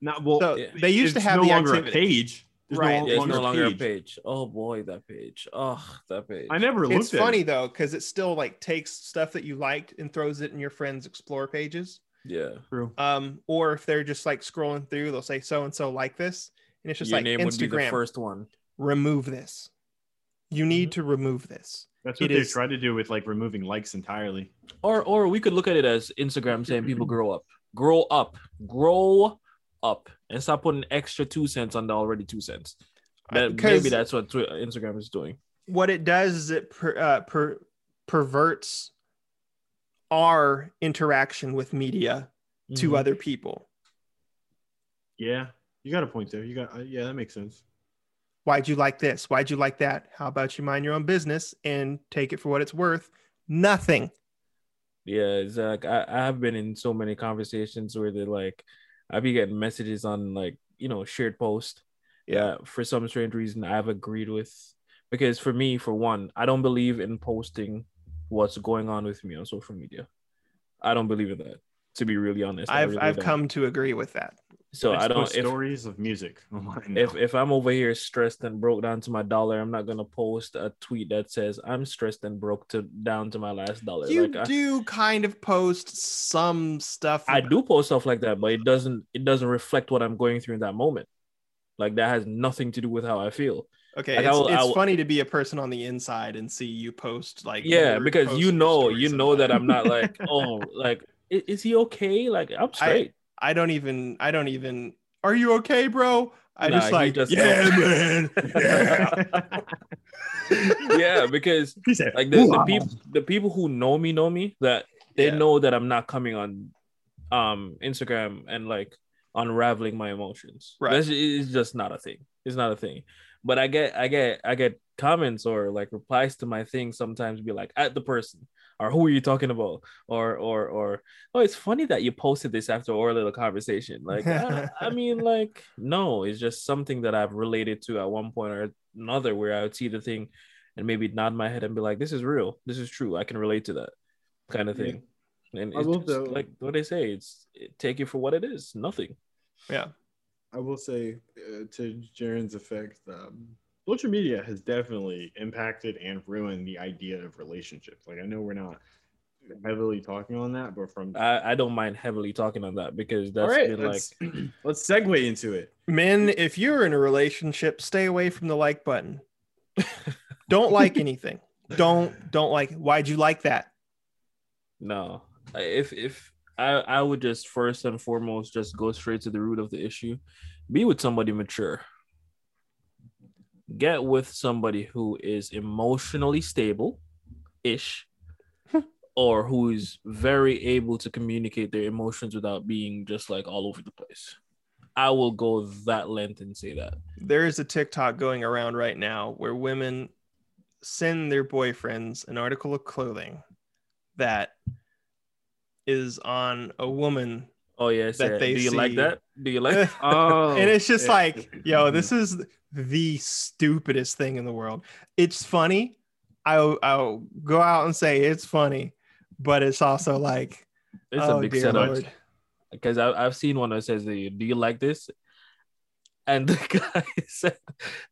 Not well. So yeah. they used to have no the longer activity. a page. There's Right. no Yeah, it's longer, no longer a a page. page. Oh boy, that page. Oh, that page. I never looked It's at funny it. though because it still like takes stuff that you liked and throws it in your friends' explore pages. Yeah. True. Um, or if they're just like scrolling through, they'll say so and so like this, and it's just Your like name would be the Instagram. first one. Remove this. You need Mm-hmm. to remove this. That's what It they is- tried to do with like removing likes entirely. Or or we could look at it as Instagram saying people grow up. Grow up. Grow up. And stop putting extra two cents on the already two cents. That, maybe that's what Twi- Instagram is doing. What it does is it per, uh, per, perverts our interaction with media to Mhm. other people. Yeah, you got a point there. You got uh, yeah, that makes sense. Why'd you like this? Why'd you like that? How about you mind your own business and take it for what it's worth? Nothing. Yeah, Zach. I, I have been in so many conversations where they're like, I be getting messages on like, you know, shared post. Yeah, for some strange reason, I've agreed with because for me, for one, I don't believe in posting what's going on with me on social media. I don't believe in that. To be really honest, I've really I've don't. come to agree with that. So I don't. If, stories of music oh online. if if I'm over here stressed and broke down to my dollar, I'm not gonna post a tweet that says I'm stressed and broke to down to my last dollar. You like I, do kind of post some stuff. I about- do post stuff like that, but it doesn't it doesn't reflect what I'm going through in that moment. Like that has nothing to do with how I feel. Okay, Like, it's, will- it's will- funny to be a person on the inside and see you post like Yeah, because you know you know that I'm not like oh like i- is he okay? Like I'm straight. I don't even I don't even are you okay, bro? I Nah, just like just- yeah, man. Yeah. yeah, because said, like the, the people the people who know me know me that they Yeah. know that I'm not coming on um Instagram and like unraveling my emotions. Right. That's it's just not a thing. It's not a thing. But I get I get I get comments or like replies to my things sometimes be like at the person or who are you talking about? Or or or oh it's funny that you posted this after our little conversation. Like I, I mean like no it's just something that I've related to at one point or another where I would see the thing and maybe nod my head and be like this is real. This is true. I can relate to that kind of Yeah. thing. And I it's will just though- like what they say it's it, take it for what it is. Nothing. Yeah. I will say uh, to Jaren's effect, um, social media has definitely impacted and ruined the idea of relationships. Like I know we're not heavily talking on that, but from I, I don't mind heavily talking on that because all that's right, been like let's, let's segue into it. Men, if you're in a relationship, stay away from the like button. don't like anything. Don't don't like why'd you like that? No, if if I I would just first and foremost just go straight to the root of the issue. Be with somebody mature. Get with somebody who is emotionally stable, ish, or who is very able to communicate their emotions without being just like all over the place. I will go that length and say that. There is a TikTok going around right now where women send their boyfriends an article of clothing that is on a woman Oh yes, That yeah. they do you like that? Do you like? Oh, and it's just yeah. like, yo, mm-hmm. this is the stupidest thing in the world. It's funny. I'll, I'll go out and say it's funny, but it's also like, It's oh, a big setup. Because I've seen one that says, "Do you like this?" And the guy said,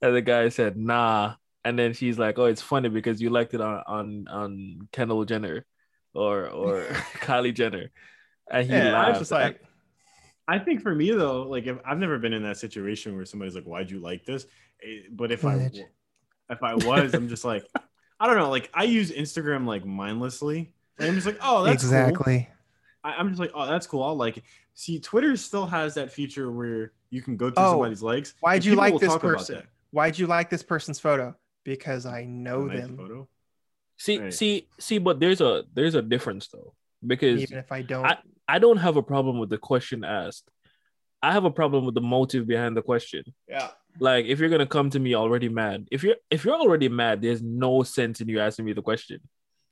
and the guy said, "Nah." And then she's like, "Oh, it's funny because you liked it on on on Kendall Jenner, or or Kylie Jenner," and he Yeah, I laughed. was just like, I think for me though, like if I've never been in that situation where somebody's like, "Why'd you like this?" Eh, But if I if I was, I'm just like, I don't know. Like I use Instagram like mindlessly. And I'm just like, oh, that's cool. exactly. I, I'm just like, oh, that's cool. I'll like it. See, Twitter still has that feature where you can go to Oh, somebody's likes. why'd you like this person? Why'd you like this person's photo? Because I know Nice them. photo. See, Right. see, see, but there's a there's a difference though because Even if I don't. I- I don't have a problem with the question asked. I have a problem with the motive behind the question. yeah. Like if you're gonna come to me already mad, if you're if you're already mad, there's no sense in you asking me the question.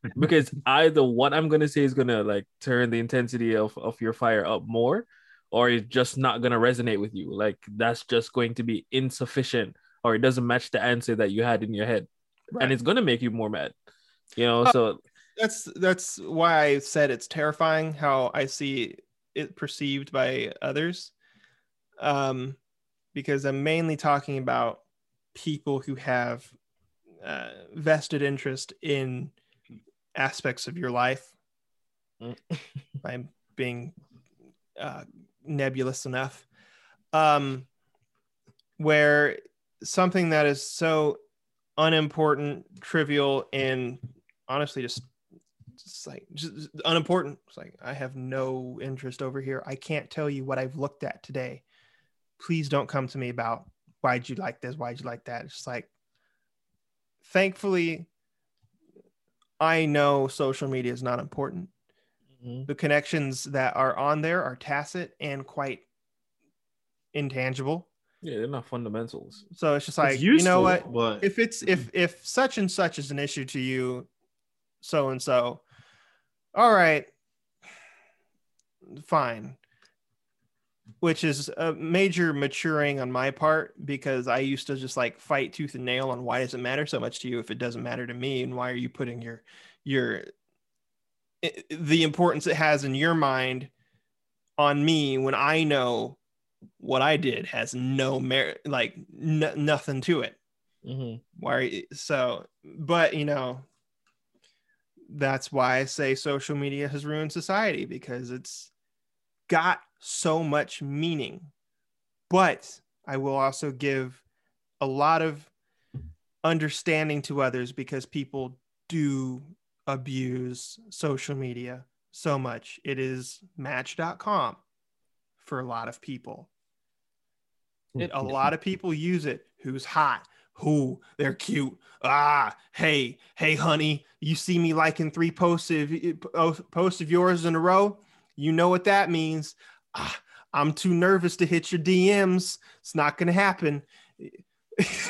Because either what I'm gonna say is gonna like turn the intensity of, of your fire up more, or it's just not gonna resonate with you. Like that's just going to be insufficient, or it doesn't match the answer that you had in your head. And it's gonna make you more mad. You know, Oh. so that's that's why I said it's terrifying how I see it perceived by others. Um, because I'm mainly talking about people who have uh, vested interest in aspects of your life. Mm. I'm being uh, nebulous enough. Um, where something that is so unimportant, trivial, and honestly just just like just unimportant. It's like I have no interest over here. I can't tell you what I've looked at today. Please don't come to me about why'd you like this, why'd you like that. It's just like thankfully I know social media is not important. Mm-hmm. The connections that are on there are tacit and quite intangible. yeah, they're not fundamentals. So it's just It's like, you know useful, what? But if it's if if such and such is an issue to you so and so all right. Fine. Which is a major maturing on my part because i used to just like fight tooth and nail on why does it matter so much to you if it doesn't matter to me? And why are you putting your your the importance it has in your mind on me when i know what i did has no merit like n- nothing to it? Mhm. why so but you know that's why i say social media has ruined society because it's got so much meaning. But i will also give a lot of understanding to others because people do abuse social media so much. It is match.com for a lot of people. It, a lot of people use it. Who's hot who? They're cute. Ah hey hey honey you see me liking three posts of uh, posts of yours in a row? You know what that means. Ah, i'm too nervous to hit your dms it's not gonna happen.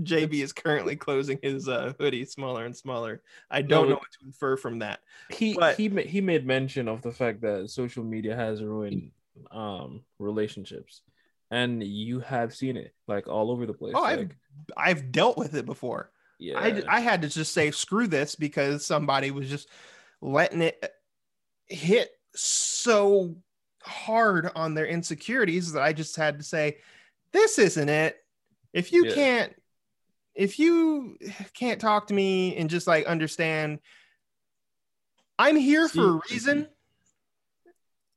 Jb is currently closing his uh, hoodie smaller and smaller. I don't know what to infer from that he But- he he made mention of the fact that social media has ruined um relationships and you have seen it like all over the place oh i've i've dealt with it before. Yeah. I, I had to just say screw this because somebody was just letting it hit so hard on their insecurities that I just had to say this isn't it. If you Yeah. can't if you can't talk to me and just like understand I'm here for a reason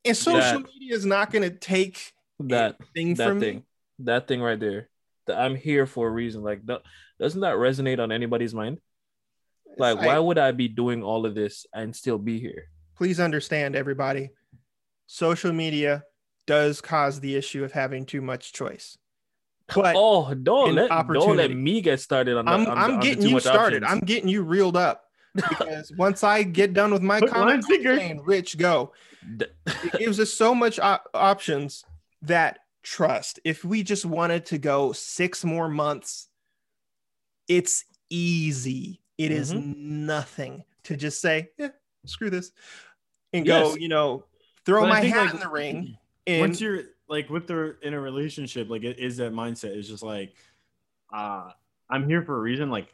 and social That- media is not going to take that thing that thing me that thing right there. That i'm here for a reason. Like that doesn't that resonate on anybody's mind? Like why would i be doing all of this and still be here? Please understand everybody. Social media does cause the issue of having too much choice. But oh don't let don't let me get started on the, i'm, on I'm the getting you started. options. i'm getting you reeled up because once i get done with my Hook, line, comment saying, rich go. It gives us so much op- options that trust if we just wanted to go six more months it's easy It is Mm-hmm. nothing to just say yeah screw this and Yes. go you know throw But my hat like, in the ring and once you're like with the in a relationship, like it is that mindset. It's just like, uh, I'm here for a reason. Like,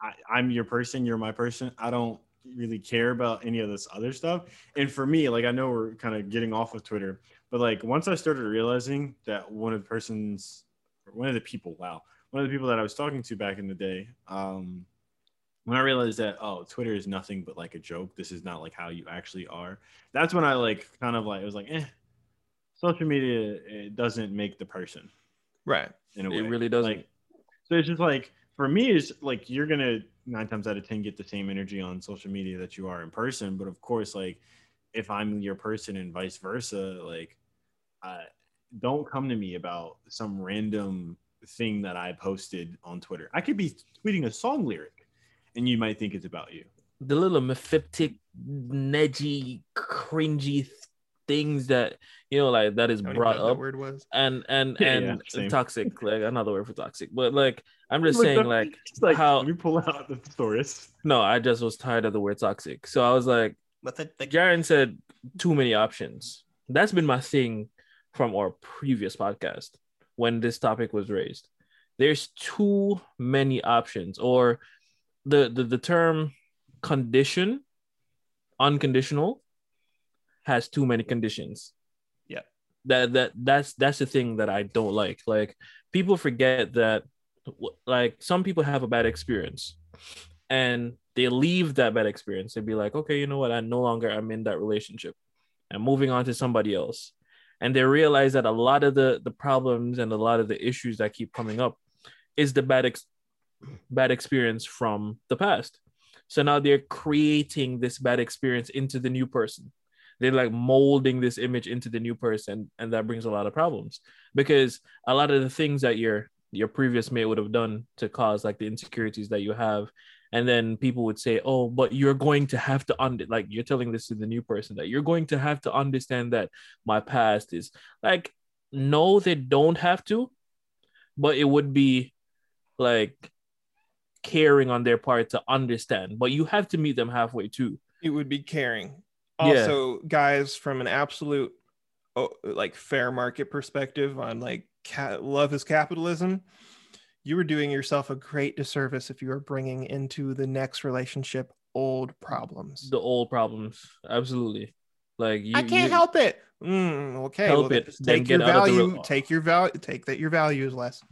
I, I'm your person, you're my person. I don't really care about any of this other stuff. And for me, like, I know we're kind of getting off of Twitter, but like once I started realizing that one of the persons, one of the people, wow, one of the people that I was talking to back in the day, um, when I realized that oh, Twitter is nothing but like a joke. This is not like how you actually are. That's when I like kind of like it was like, eh, social media it doesn't make the person right in a It really doesn't. Like, so it's just like for me, it's like you're gonna nine times out of ten get the same energy on social media that you are in person. But of course, like if I'm your person and vice versa, like uh, don't come to me about some random thing that I posted on Twitter. I could be tweeting a song lyric, and you might think it's about you. The little mephitic, nedgy, cringy things that you know, like that is I don't even brought know what that up, word was. and and and yeah, same. toxic, like another word for toxic. But like, I'm just Look, saying, like, it's like how- let me pull out the thesaurus. no, I just was tired of the word toxic, so I was like, But the, the Jaren said too many options. That's been my thing from our previous podcast when this topic was raised. There's too many options, or the the, the term condition, unconditional, has too many conditions. Yeah. That that that's that's the thing that I don't like. Like people forget that like some people have a bad experience and they leave that bad experience and be like, okay, you know what? I no longer I'm in that relationship. I'm moving on to somebody else. And they realize that a lot of the the problems and a lot of the issues that keep coming up is the bad ex- bad experience from the past. So now they're creating this bad experience into the new person. They're like molding this image into the new person, and that brings a lot of problems because a lot of the things that your your previous mate would have done to cause like the insecurities that you have and then people would say oh but you're going to have to under like you're telling this to the new person that you're going to have to understand that my past is like no they don't have to but it would be like caring on their part to understand but you have to meet them halfway too it would be caring. Yeah. Also, guys, from an absolute oh, like fair market perspective on like ca- love is capitalism, you were doing yourself a great disservice if you were bringing into the next relationship old problems. the old problems absolutely like you, I can't you- help it. Mm, okay, Help well, it, then take get your out of the value. take your value. Take that your value is less.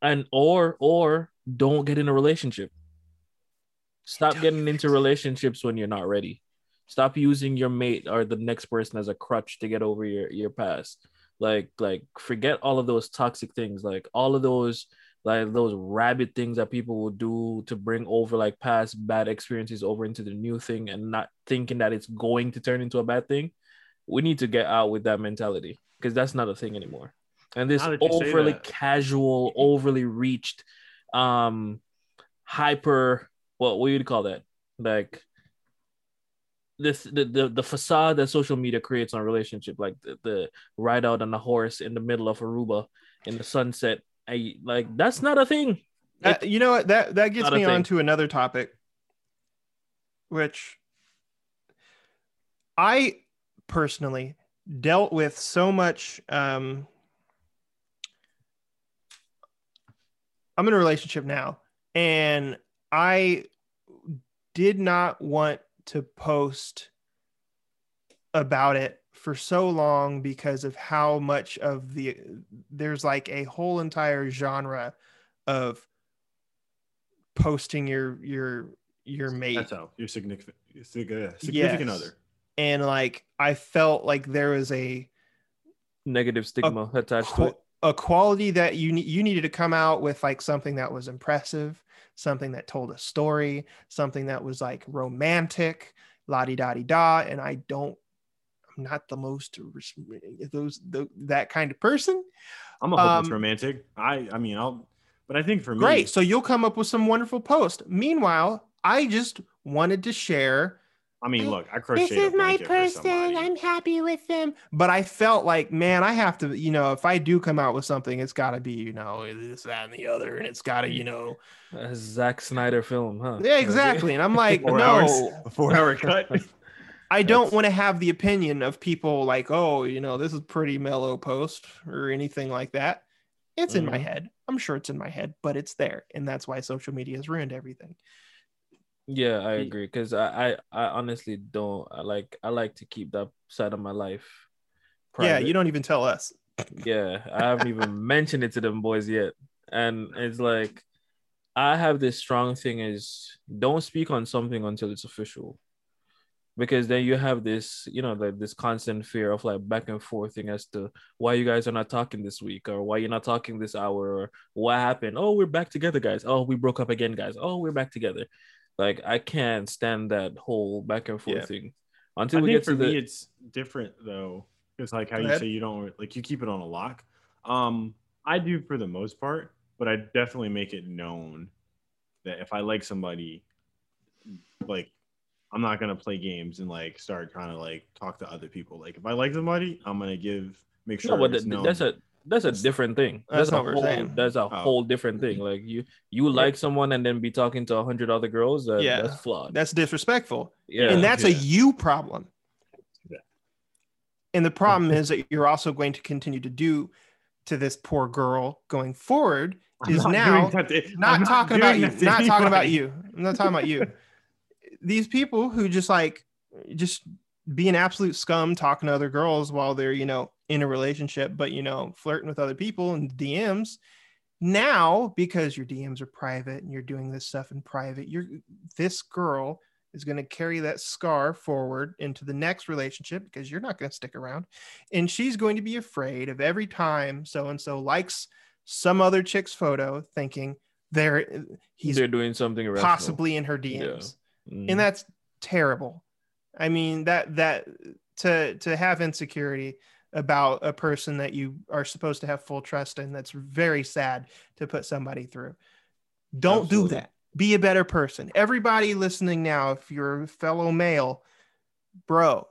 and or or don't get in a relationship stop Don't getting into relationships when you're not ready stop using your mate or the next person as a crutch to get over your your past like like forget all of those toxic things like all of those like those rabid things that people will do to bring over like past bad experiences over into the new thing and not thinking that it's going to turn into a bad thing we need to get out with that mentality because that's not a thing anymore. And this Now that you say overly casual overly reached um hyper what what do you call that? Like this the, the the facade that social media creates on relationship like the, the ride out on a horse in the middle of Aruba in the sunset I like that's not a thing That- you know what? That that gets me on to another topic, which I personally dealt with so much. Um, I'm in a relationship now, and I did not want to post about it for so long because of how much of the there's like a whole entire genre of posting your your your mate That's how your significant uh, significant Yes. other. and like i felt like there was a negative stigma attached to it a quality that you you needed to come out with like something that was impressive something that told a story something that was like romantic la di da di da and i don't i'm not the most those the, that kind of person I'm a hopeless Um, romantic. I I mean I'll, but I think for me, great so you'll come up with some wonderful post meanwhile i just wanted to share I mean, I- look, I crocheted a blanket for somebody. I'm happy with them. But I felt like, man, I have to, you know, if I do come out with something, it's got to be, you know, this, that, and the other, and it's got to, you know, a Zack Snyder film huh yeah, exactly. And I'm like, Four no, hours, four hour cut. I don't want to have the opinion of people like, oh, you know, this is pretty mellow post or anything like that. It's in my Mhm. head. I'm sure it's in my head, but it's there, and that's why social media has ruined everything. Yeah, I agree because I, I I honestly don't I like I like to keep that side of my life. Yeah, you don't even tell us. Yeah, I haven't even mentioned it to them boys yet, and it's like I have this strong thing is don't speak on something until it's official, because then you have this you know like this constant fear of like back and forth thing as to why you guys are not talking this week or why you're not talking this hour or what happened. Oh, we're back together, guys. Oh, we broke up again, guys. Oh, we're back together. Like I can't stand that whole back and forth Yeah. thing I until we think get for to the me, it's different though. It's like how you say you don't like you keep it on a lock. Um, I do for the most part. but I definitely make it known that if I like somebody, like I'm not gonna play games and like start trying to like talk to other people. Like if I like somebody, I'm gonna give make sure. No, but it's th- that's a that's a different thing. That's That's, a what we're whole, saying. that's a Oh. whole different thing. Like you you like someone and then be talking to a hundred other girls. That, Yeah. that's flawed. That's disrespectful. yeah, and that's a you problem. Yeah. And the problem is that you're also going to continue to do to this poor girl going forward I'm is not now doing to- not I'm talking about you, that to not talking about you. I'm not talking about you. These people who just like just be an absolute scum talking to other girls while they're, you know, in a relationship, but you know, flirting with other people and DMs. Now, because your DMs are private and you're doing this stuff in private, you're this girl is going to carry that scar forward into the next relationship because you're not going to stick around. And she's going to be afraid of every time so and so likes some other chick's photo, thinking there he's they're doing something irrational. possibly in her DMs. Mhm. And that's terrible. I mean, that that to to have insecurity about a person that you are supposed to have full trust in, that's very sad to put somebody through. Don't Absolutely. do that. Be a better person. Everybody listening now, if you're a fellow male, bro,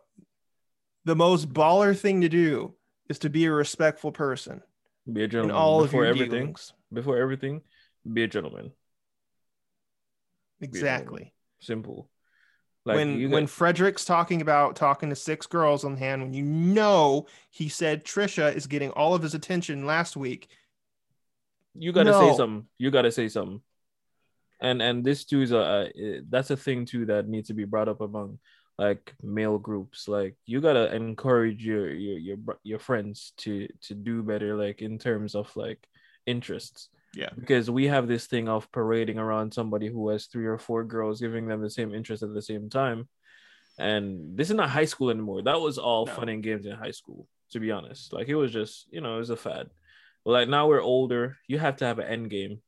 the most baller thing to do is to be a respectful person be a in gentleman all of before your everything. dealings. Before everything, be a gentleman. Exactly. Simple. Like when you when Frederick's talking about talking to six girls on hand, when you know he said Trisha is getting all of his attention last week, you gotta No. say something. You gotta say something. And and this too is a, a eh, that's a thing too that needs to be brought up among like male groups. Like you gotta encourage your your your your friends to to do better. Like in terms of like interests. Yeah. Because we have this thing of parading around somebody who has three or four girls, giving them the same interest at the same time. And this is not high school anymore. That was all No. fun and games in high school, to be honest. Like it was just, you know, it was a fad. But like now we're older, you have to have an end game.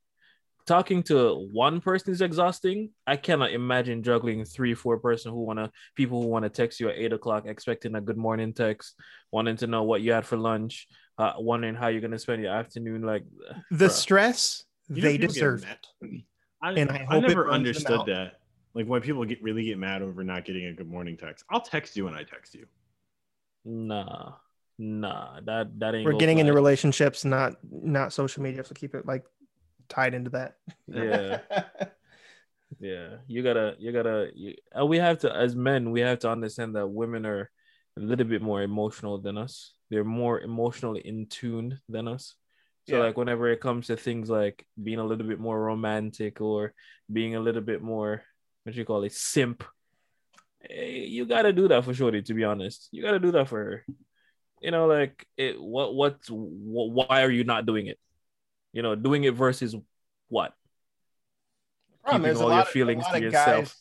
Talking to one person is exhausting. I cannot imagine juggling three, four person who wanna people who want to text you at eight o'clock, expecting a good morning text, wanting to know what you had for lunch, uh, wondering how you're gonna spend your afternoon. Like the Bruh. stress You they deserve it. I, And I I, hope it never burns understood that. Like when people get really get mad over not getting a good morning text. I'll text you when I text you. Nah, nah, that that ain't. We're getting into relationships, not not social media. So keep it like tied into that. Yeah, yeah. You gotta, you gotta. You, and we have to, as men, we have to understand that women are a little bit more emotional than us. They're more emotionally in tune than us. So Yeah. like whenever it comes to things like being a little bit more romantic or being a little bit more, what you call it, simp. eh, You gotta do that for Shorty. To be honest, you gotta do that for her. You know, like it. What? What's? Wh- why are you not doing it? You know, doing it versus what? Problem Keeping all your of- feelings to yourself. guys-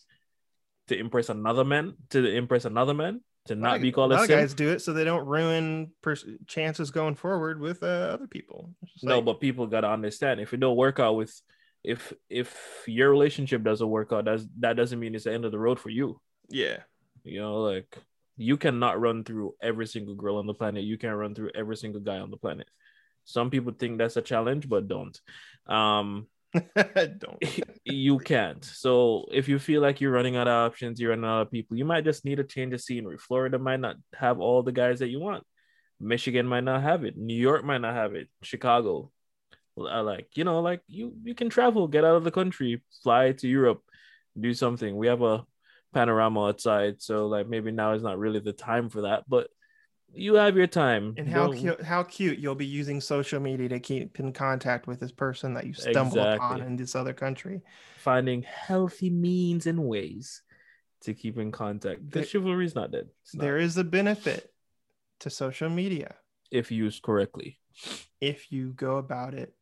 To impress another man, to impress another man, to a lot not be called a a guys do it so they don't ruin pers- chances going forward with uh, other people. No, like- but people gotta understand if it don't work out with, if if your relationship doesn't work out, that's that doesn't mean it's the end of the road for you. yeah, You know, like you cannot run through every single girl on the planet. You can't run through every single guy on the planet. Some people think that's a challenge, but don't. Um, don't. you can't. So if you feel like you're running out of options, you're running out of people, you might just need a change of scenery. Florida might not have all the guys that you want. Michigan might not have it. New York might not have it. Chicago, I like you know, like you you can travel, get out of the country, fly to Europe, do something. We have a panorama outside, so like maybe now is not really the time for that, but you have your time. And how Don't- cute, how cute you'll be using social media to keep in contact with this person that you stumble upon in this other country. finding healthy means and ways to keep in contact. The There- chivalry is not dead. It's not. There is a benefit to social media if used correctly. if you go about it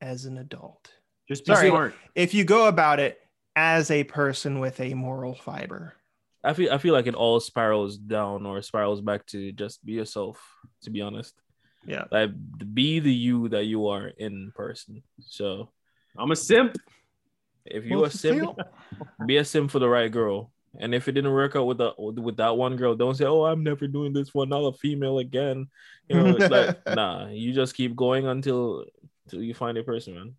as an adult. Just be Sorry. smart. If you go about it as a person with a moral fiber. I feel I feel like it all spirals down or spirals back to just be yourself. To be honest, Yeah. like be the you that you are in person. So I'm a simp. if you Well, are sim, still- be a sim for the right girl. And if it didn't work out with the with that one girl, don't say, "Oh, I'm never doing this for another female again." You know, it's like nah. You just keep going until till you find a person, man.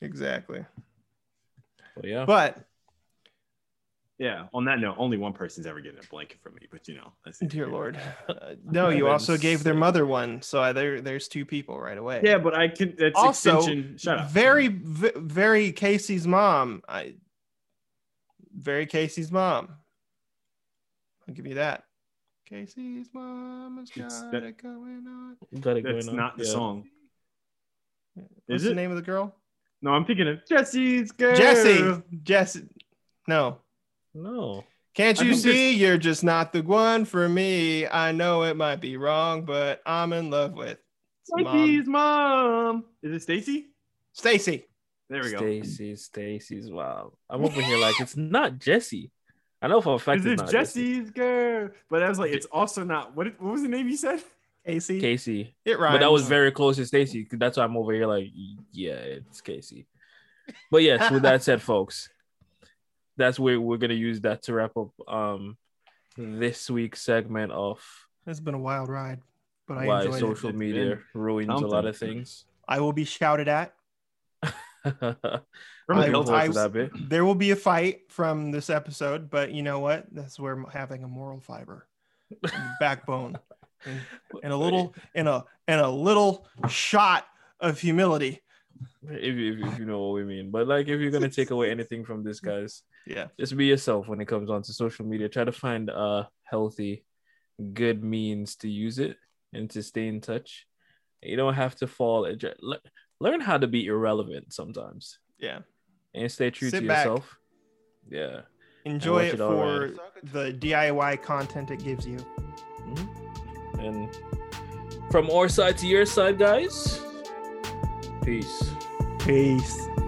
Exactly. But yeah, But Yeah. On that note, only one person's ever getting a blanket from me, but you know, that's dear Lord, uh, no, you also gave their mother one, so I, there there's two people right away. Yeah, but I can. That's Also, extension. Shut up. Very, v- very Casey's mom. I very Casey's mom. I'll give you that. Casey's mom has It's got that- it going on. got it That's going on. not the Yeah. song. What's Is the it? name of the girl? No, I'm thinking of Jesse's girl. Jesse. Jesse. No. No. Can't you think there's- see you're just not the one for me? I know it might be wrong, but I'm in love with Stacy's mom. Is it Stacy? Stacy. There we go. Stacy, Stacy's wow. I'm over here like it's not Jesse. I know for a fact Is it's it not Jesse. Jessie's girl? But I was like, it's also not. What? What was the name you said? Casey. Casey. It rhymes. But that was very close to Stacy. That's why I'm over here like, yeah, it's Casey. But yes, with that said, folks, that's where we're gonna use that to wrap up um this week's segment of It's been a wild ride, but I why enjoyed social it. Media ruins a lot of things. I will be shouted at. From I- the Looking forward I- that bit. There will be a fight from this episode, but you know what? That's where having a moral fiber, backbone, and, and a little and a and a little shot of humility. If, you- if, if you know what we mean. But like, if you're gonna take away anything from this, guys, Yeah. just be yourself when it comes onto social media. Try to find a healthy, good means to use it and to stay in touch. You don't have to fall. Learn how to be irrelevant sometimes Yeah. and stay true Sit to back. yourself. Yeah. Enjoy it it for the DIY content it gives you. Mhm. And from our side to your side, guys. peace, peace.